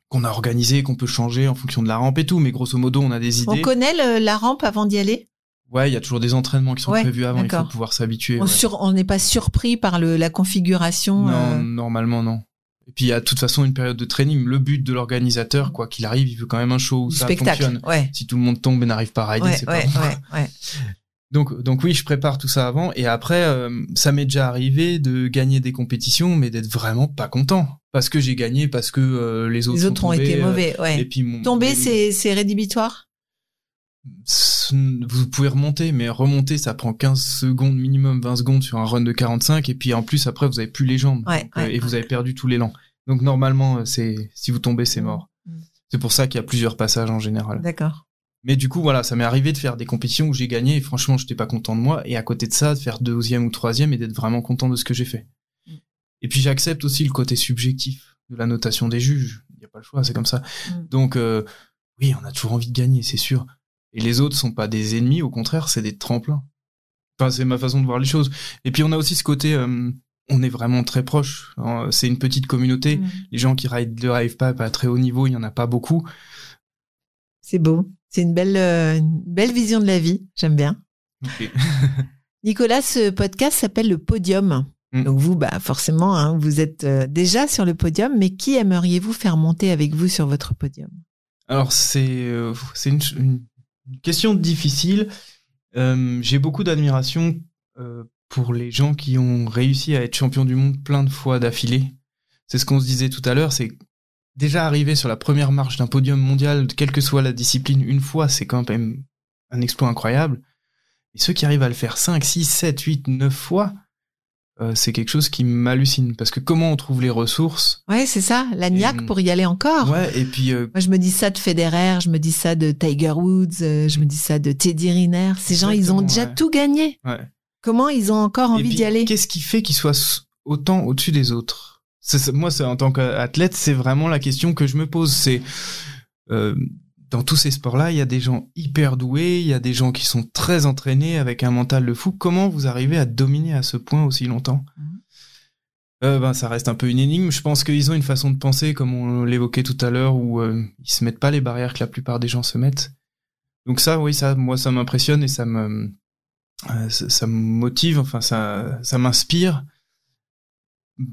qu'on a organisé, qu'on peut changer en fonction de la rampe et tout, mais grosso modo, on a des On idées. connaît le- la rampe avant d'y aller? Ouais, il y a toujours des entraînements qui sont Ouais, prévus avant, il faut pouvoir s'habituer. On ouais. On n'est pas surpris par le, la configuration. Non, euh, normalement non. Et puis il y a de toute façon une période de training. Le but de l'organisateur, quoi qu'il arrive, il veut quand même un show où du ça spectacle. fonctionne. Ouais. Si tout le monde tombe et n'arrive pas à rider, Ouais, c'est ouais, pas. Donc, donc oui, je prépare tout ça avant. Et après, euh, ça m'est déjà arrivé de gagner des compétitions, mais d'être vraiment pas content. Parce que j'ai gagné, parce que euh, les autres, Les sont autres ont tombés, été mauvais. et Ouais. puis mon, c'est rédhibitoire? Vous pouvez remonter, mais remonter, ça prend 15 secondes, minimum 20 secondes sur un run de 45, et puis en plus, après, vous avez plus les jambes. Ouais, Donc, euh, ouais, et vous avez perdu tout l'élan. Donc normalement, euh, c'est si vous tombez, c'est mort. Mm. C'est pour ça qu'il y a plusieurs passages en général. D'accord. Mais du coup, voilà, ça m'est arrivé de faire des compétitions où j'ai gagné et franchement, j'étais pas content de moi. Et à côté de ça, de faire deuxième ou troisième et d'être vraiment content de ce que j'ai fait. Mm. Et puis j'accepte aussi le côté subjectif de la notation des juges. Il n'y a pas le choix, c'est comme ça. Mm. Donc euh, oui, on a toujours envie de gagner, c'est sûr. Et les autres sont pas des ennemis, au contraire, c'est des tremplins. Enfin, c'est ma façon de voir les choses. Et puis on a aussi ce côté, euh, on est vraiment très proche. Euh, C'est une petite communauté. Mm. Les gens qui ride le rave pipe à très haut niveau, il y en a pas beaucoup. C'est beau. C'est une belle, euh, une belle vision de la vie. J'aime bien. Nicolas, ce podcast s'appelle le Podium. Mm. Donc vous, bah forcément, hein, vous êtes euh, déjà sur le podium, mais qui aimeriez-vous faire monter avec vous sur votre podium? Alors c'est euh, c'est une question difficile. Euh, J'ai beaucoup d'admiration euh, pour les gens qui ont réussi à être champions du monde plein de fois d'affilée. C'est ce qu'on se disait tout à l'heure. C'est déjà arriver sur la première marche d'un podium mondial, quelle que soit la discipline, une fois, c'est quand même un exploit incroyable. Et ceux qui arrivent à le faire 5, 6, 7, 8, 9 fois, euh, c'est quelque chose qui m'hallucine. Parce que comment on trouve les ressources Ouais, c'est ça, la niaque pour y aller encore. Ouais, et puis euh, Moi, je me dis ça de Federer, je me dis ça de Tiger Woods, euh, je me dis ça de Teddy Riner. Ces gens, ils ont déjà ouais. tout gagné. ouais. Comment ils ont encore envie d'y aller? Qu'est-ce qui fait qu'ils soient autant au-dessus des autres? Moi, en tant qu'athlète, c'est vraiment la question que je me pose. C'est euh, dans tous ces sports-là, il y a des gens hyper doués, il y a des gens qui sont très entraînés avec un mental de fou. Comment vous arrivez à dominer à ce point aussi longtemps Mhm. Euh, ben, ça reste un peu une énigme. Je pense qu'ils ont une façon de penser, comme on l'évoquait tout à l'heure, où euh, ils se mettent pas les barrières que la plupart des gens se mettent. Donc ça, oui, ça, moi, ça m'impressionne et ça me, euh, ça, ça me motive. Enfin, ça, ça m'inspire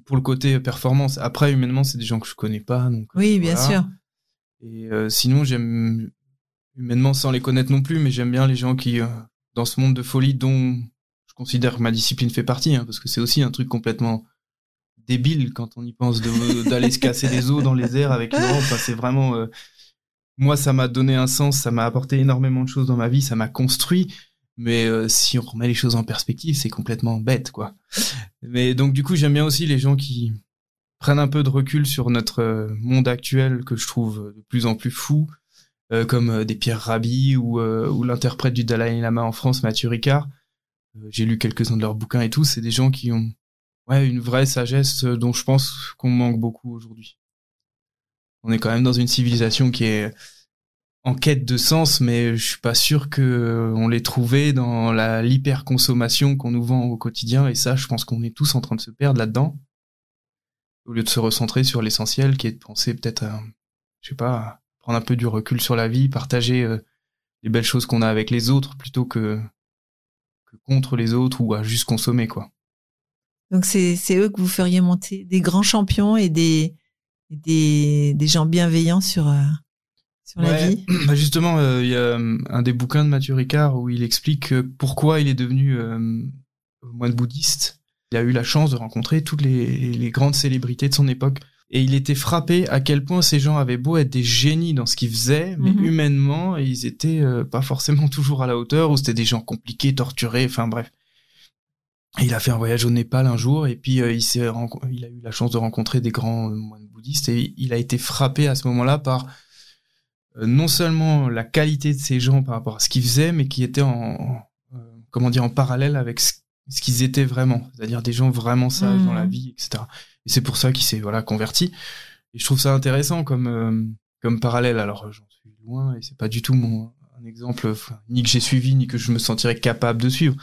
pour le côté performance. Après, humainement, c'est des gens que je connais pas, donc. euh, Oui, bien sûr. Et euh, sinon, j'aime humainement sans les connaître non plus, mais j'aime bien les gens qui, euh, dans ce monde de folie dont je considère que ma discipline fait partie, hein, parce que c'est aussi un truc complètement débile quand on y pense d'aller se casser des os dans les airs avec une rampe. Enfin, c'est vraiment. euh, moi, ça m'a donné un sens, ça m'a apporté énormément de choses dans ma vie, ça m'a construit. Mais euh, si on remet les choses en perspective, c'est complètement bête, quoi. Mais donc, du coup, j'aime bien aussi les gens qui prennent un peu de recul sur notre euh, monde actuel que je trouve de plus en plus fou, euh, comme euh, des Pierre Rabhi ou, l'interprète du Dalai Lama en France, Mathieu Ricard. J'ai lu quelques-uns de leurs bouquins et tout. C'est des gens qui ont une vraie sagesse dont je pense qu'on manque beaucoup aujourd'hui. On est quand même dans une civilisation qui est en quête de sens, mais je suis pas sûr que on l'ait trouvé dans l'hyperconsommation qu'on nous vend au quotidien. Et ça, je pense qu'on est tous en train de se perdre là-dedans, au lieu de se recentrer sur l'essentiel, qui est de penser peut-être, à, je sais pas, à prendre un peu du recul sur la vie, partager euh, les belles choses qu'on a avec les autres plutôt que que contre les autres ou à juste consommer quoi. Donc c'est c'est eux que vous feriez monter des grands champions et des des, des gens bienveillants sur euh, sur la vie. Bah justement, euh, il y a un des bouquins de Mathieu Ricard où il explique pourquoi il est devenu moine bouddhiste. Il a eu la chance de rencontrer toutes les, les grandes célébrités de son époque. Et il était frappé à quel point ces gens avaient beau être des génies dans ce qu'ils faisaient, mais Mhm. humainement, ils étaient euh, pas forcément toujours à la hauteur, ou c'était des gens compliqués, torturés, enfin bref. Et il a fait un voyage au Népal un jour, et puis euh, il, a eu la chance de rencontrer des grands euh, moines bouddhistes, et il a été frappé à ce moment-là par euh, non seulement la qualité de ces gens par rapport à ce qu'ils faisaient, mais qui étaient en, en- comment dire, en parallèle avec ce, ce qu'ils étaient vraiment, c'est-à-dire des gens vraiment sages dans la vie, etc. Et c'est pour ça qu'il s'est voilà converti. Et je trouve ça intéressant comme euh, comme parallèle. Alors j'en suis loin et c'est pas du tout mon un exemple ni que j'ai suivi ni que je me sentirais capable de suivre.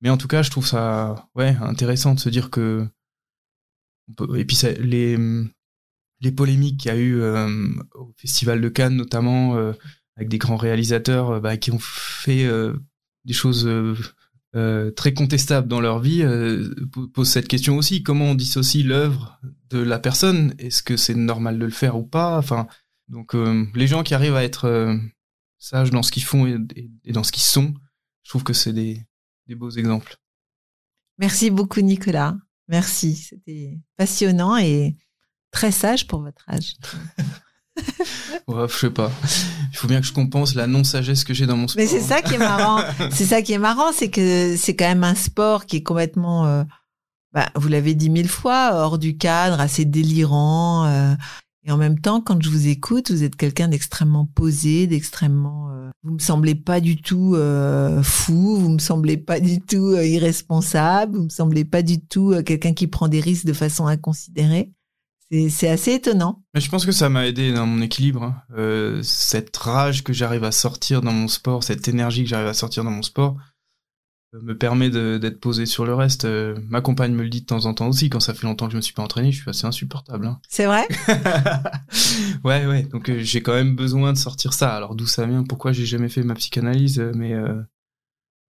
Mais en tout cas, je trouve ça ouais intéressant de se dire que et puis ça, les les polémiques qu'il y a eu euh, au Festival de Cannes, notamment euh, avec des grands réalisateurs euh, bah, qui ont fait euh, des choses euh, très contestables dans leur vie, euh, po- pose cette question aussi comment on dissocie l'œuvre de la personne? Est-ce que c'est normal de le faire ou pas? Enfin, donc euh, les gens qui arrivent à être euh, sages dans ce qu'ils font et, et- et dans ce qu'ils sont, je trouve que c'est des, des beaux exemples. Merci beaucoup Nicolas. Merci, c'était passionnant et très sage pour votre âge. Ouais, je sais pas. Il faut bien que je compense la non-sagesse que j'ai dans mon sport. Mais c'est ça qui est marrant. c'est ça qui est marrant, c'est que c'est quand même un sport qui est complètement, euh, bah, vous l'avez dit mille fois, hors du cadre, assez délirant. euh, et en même temps, quand je vous écoute, vous êtes quelqu'un d'extrêmement posé, d'extrêmement. euh, vous me semblez pas du tout euh, fou, vous me semblez pas du tout irresponsable, vous me semblez pas du tout quelqu'un qui prend des risques de façon inconsidérée. C'est assez étonnant. Mais je pense que ça m'a aidé dans mon équilibre. hein. Euh, cette rage que j'arrive à sortir dans mon sport, cette énergie que j'arrive à sortir dans mon sport, euh, me permet d'être posé sur le reste. Euh, ma compagne me le dit de temps en temps aussi. Quand ça fait longtemps que je me suis pas entraîné, je suis assez insupportable. hein. C'est vrai? Ouais, ouais. Donc j'ai quand même besoin de sortir ça. Alors d'où ça vient? Pourquoi j'ai jamais fait ma psychanalyse? Mais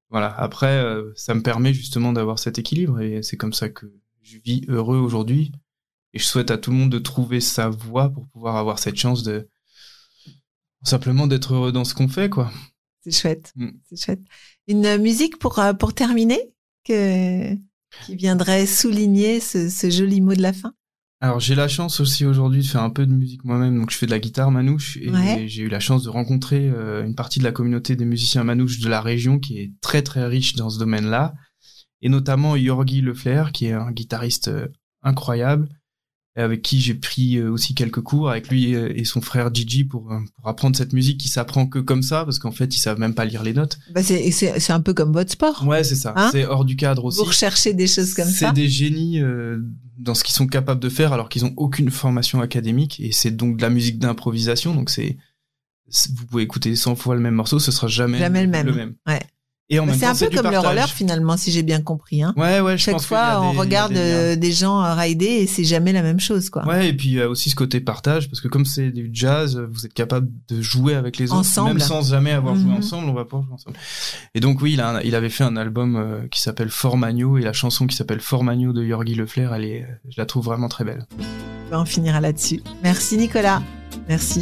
voilà. Après, ça me permet justement d'avoir cet équilibre et c'est comme ça que je vis heureux aujourd'hui. Et je souhaite à tout le monde de trouver sa voie pour pouvoir avoir cette chance de simplement d'être heureux dans ce qu'on fait, quoi. C'est chouette. Mm. C'est chouette. Une musique pour, euh, pour terminer que, qui viendrait souligner ce, ce joli mot de la fin? Alors j'ai la chance aussi aujourd'hui de faire un peu de musique moi-même, donc je fais de la guitare manouche et Ouais. j'ai eu la chance de rencontrer euh, une partie de la communauté des musiciens manouches de la région qui est très très riche dans ce domaine-là, et notamment Yorgi Leflair qui est un guitariste euh, incroyable avec qui j'ai pris euh, aussi quelques cours avec lui et son frère Gigi pour, euh, pour apprendre cette musique qui s'apprend que comme ça parce qu'en fait ils savent même pas lire les notes. Bah c'est, c'est, c'est un peu comme votre sport. Ouais c'est ça, Hein c'est hors du cadre aussi. Vous recherchez des choses comme C'est ça. des génies euh, dans ce qu'ils sont capables de faire alors qu'ils ont aucune formation académique et c'est donc de la musique d'improvisation donc c'est c'est- vous pouvez écouter 100 fois le même morceau ce sera jamais, Jamais le même. Ouais. Et en Bah, même c'est un peu comme le roller finalement, si j'ai bien compris. Hein. Ouais ouais, je Chaque pense fois, on des- regarde des euh, des gens rider et c'est jamais la même chose, quoi. Ouais, et puis il y a aussi ce côté partage, parce que comme c'est du jazz, vous êtes capable de jouer avec les autres, Ensemble. même sans jamais avoir joué Mhm. ensemble, on va pouvoir jouer ensemble. Et donc oui, il, a un- il avait fait un album euh, qui s'appelle Formagno, et la chanson qui s'appelle Formagno de Yorgi Leflair, elle est, je la trouve vraiment très belle. On finira là-dessus. Merci Nicolas. Merci.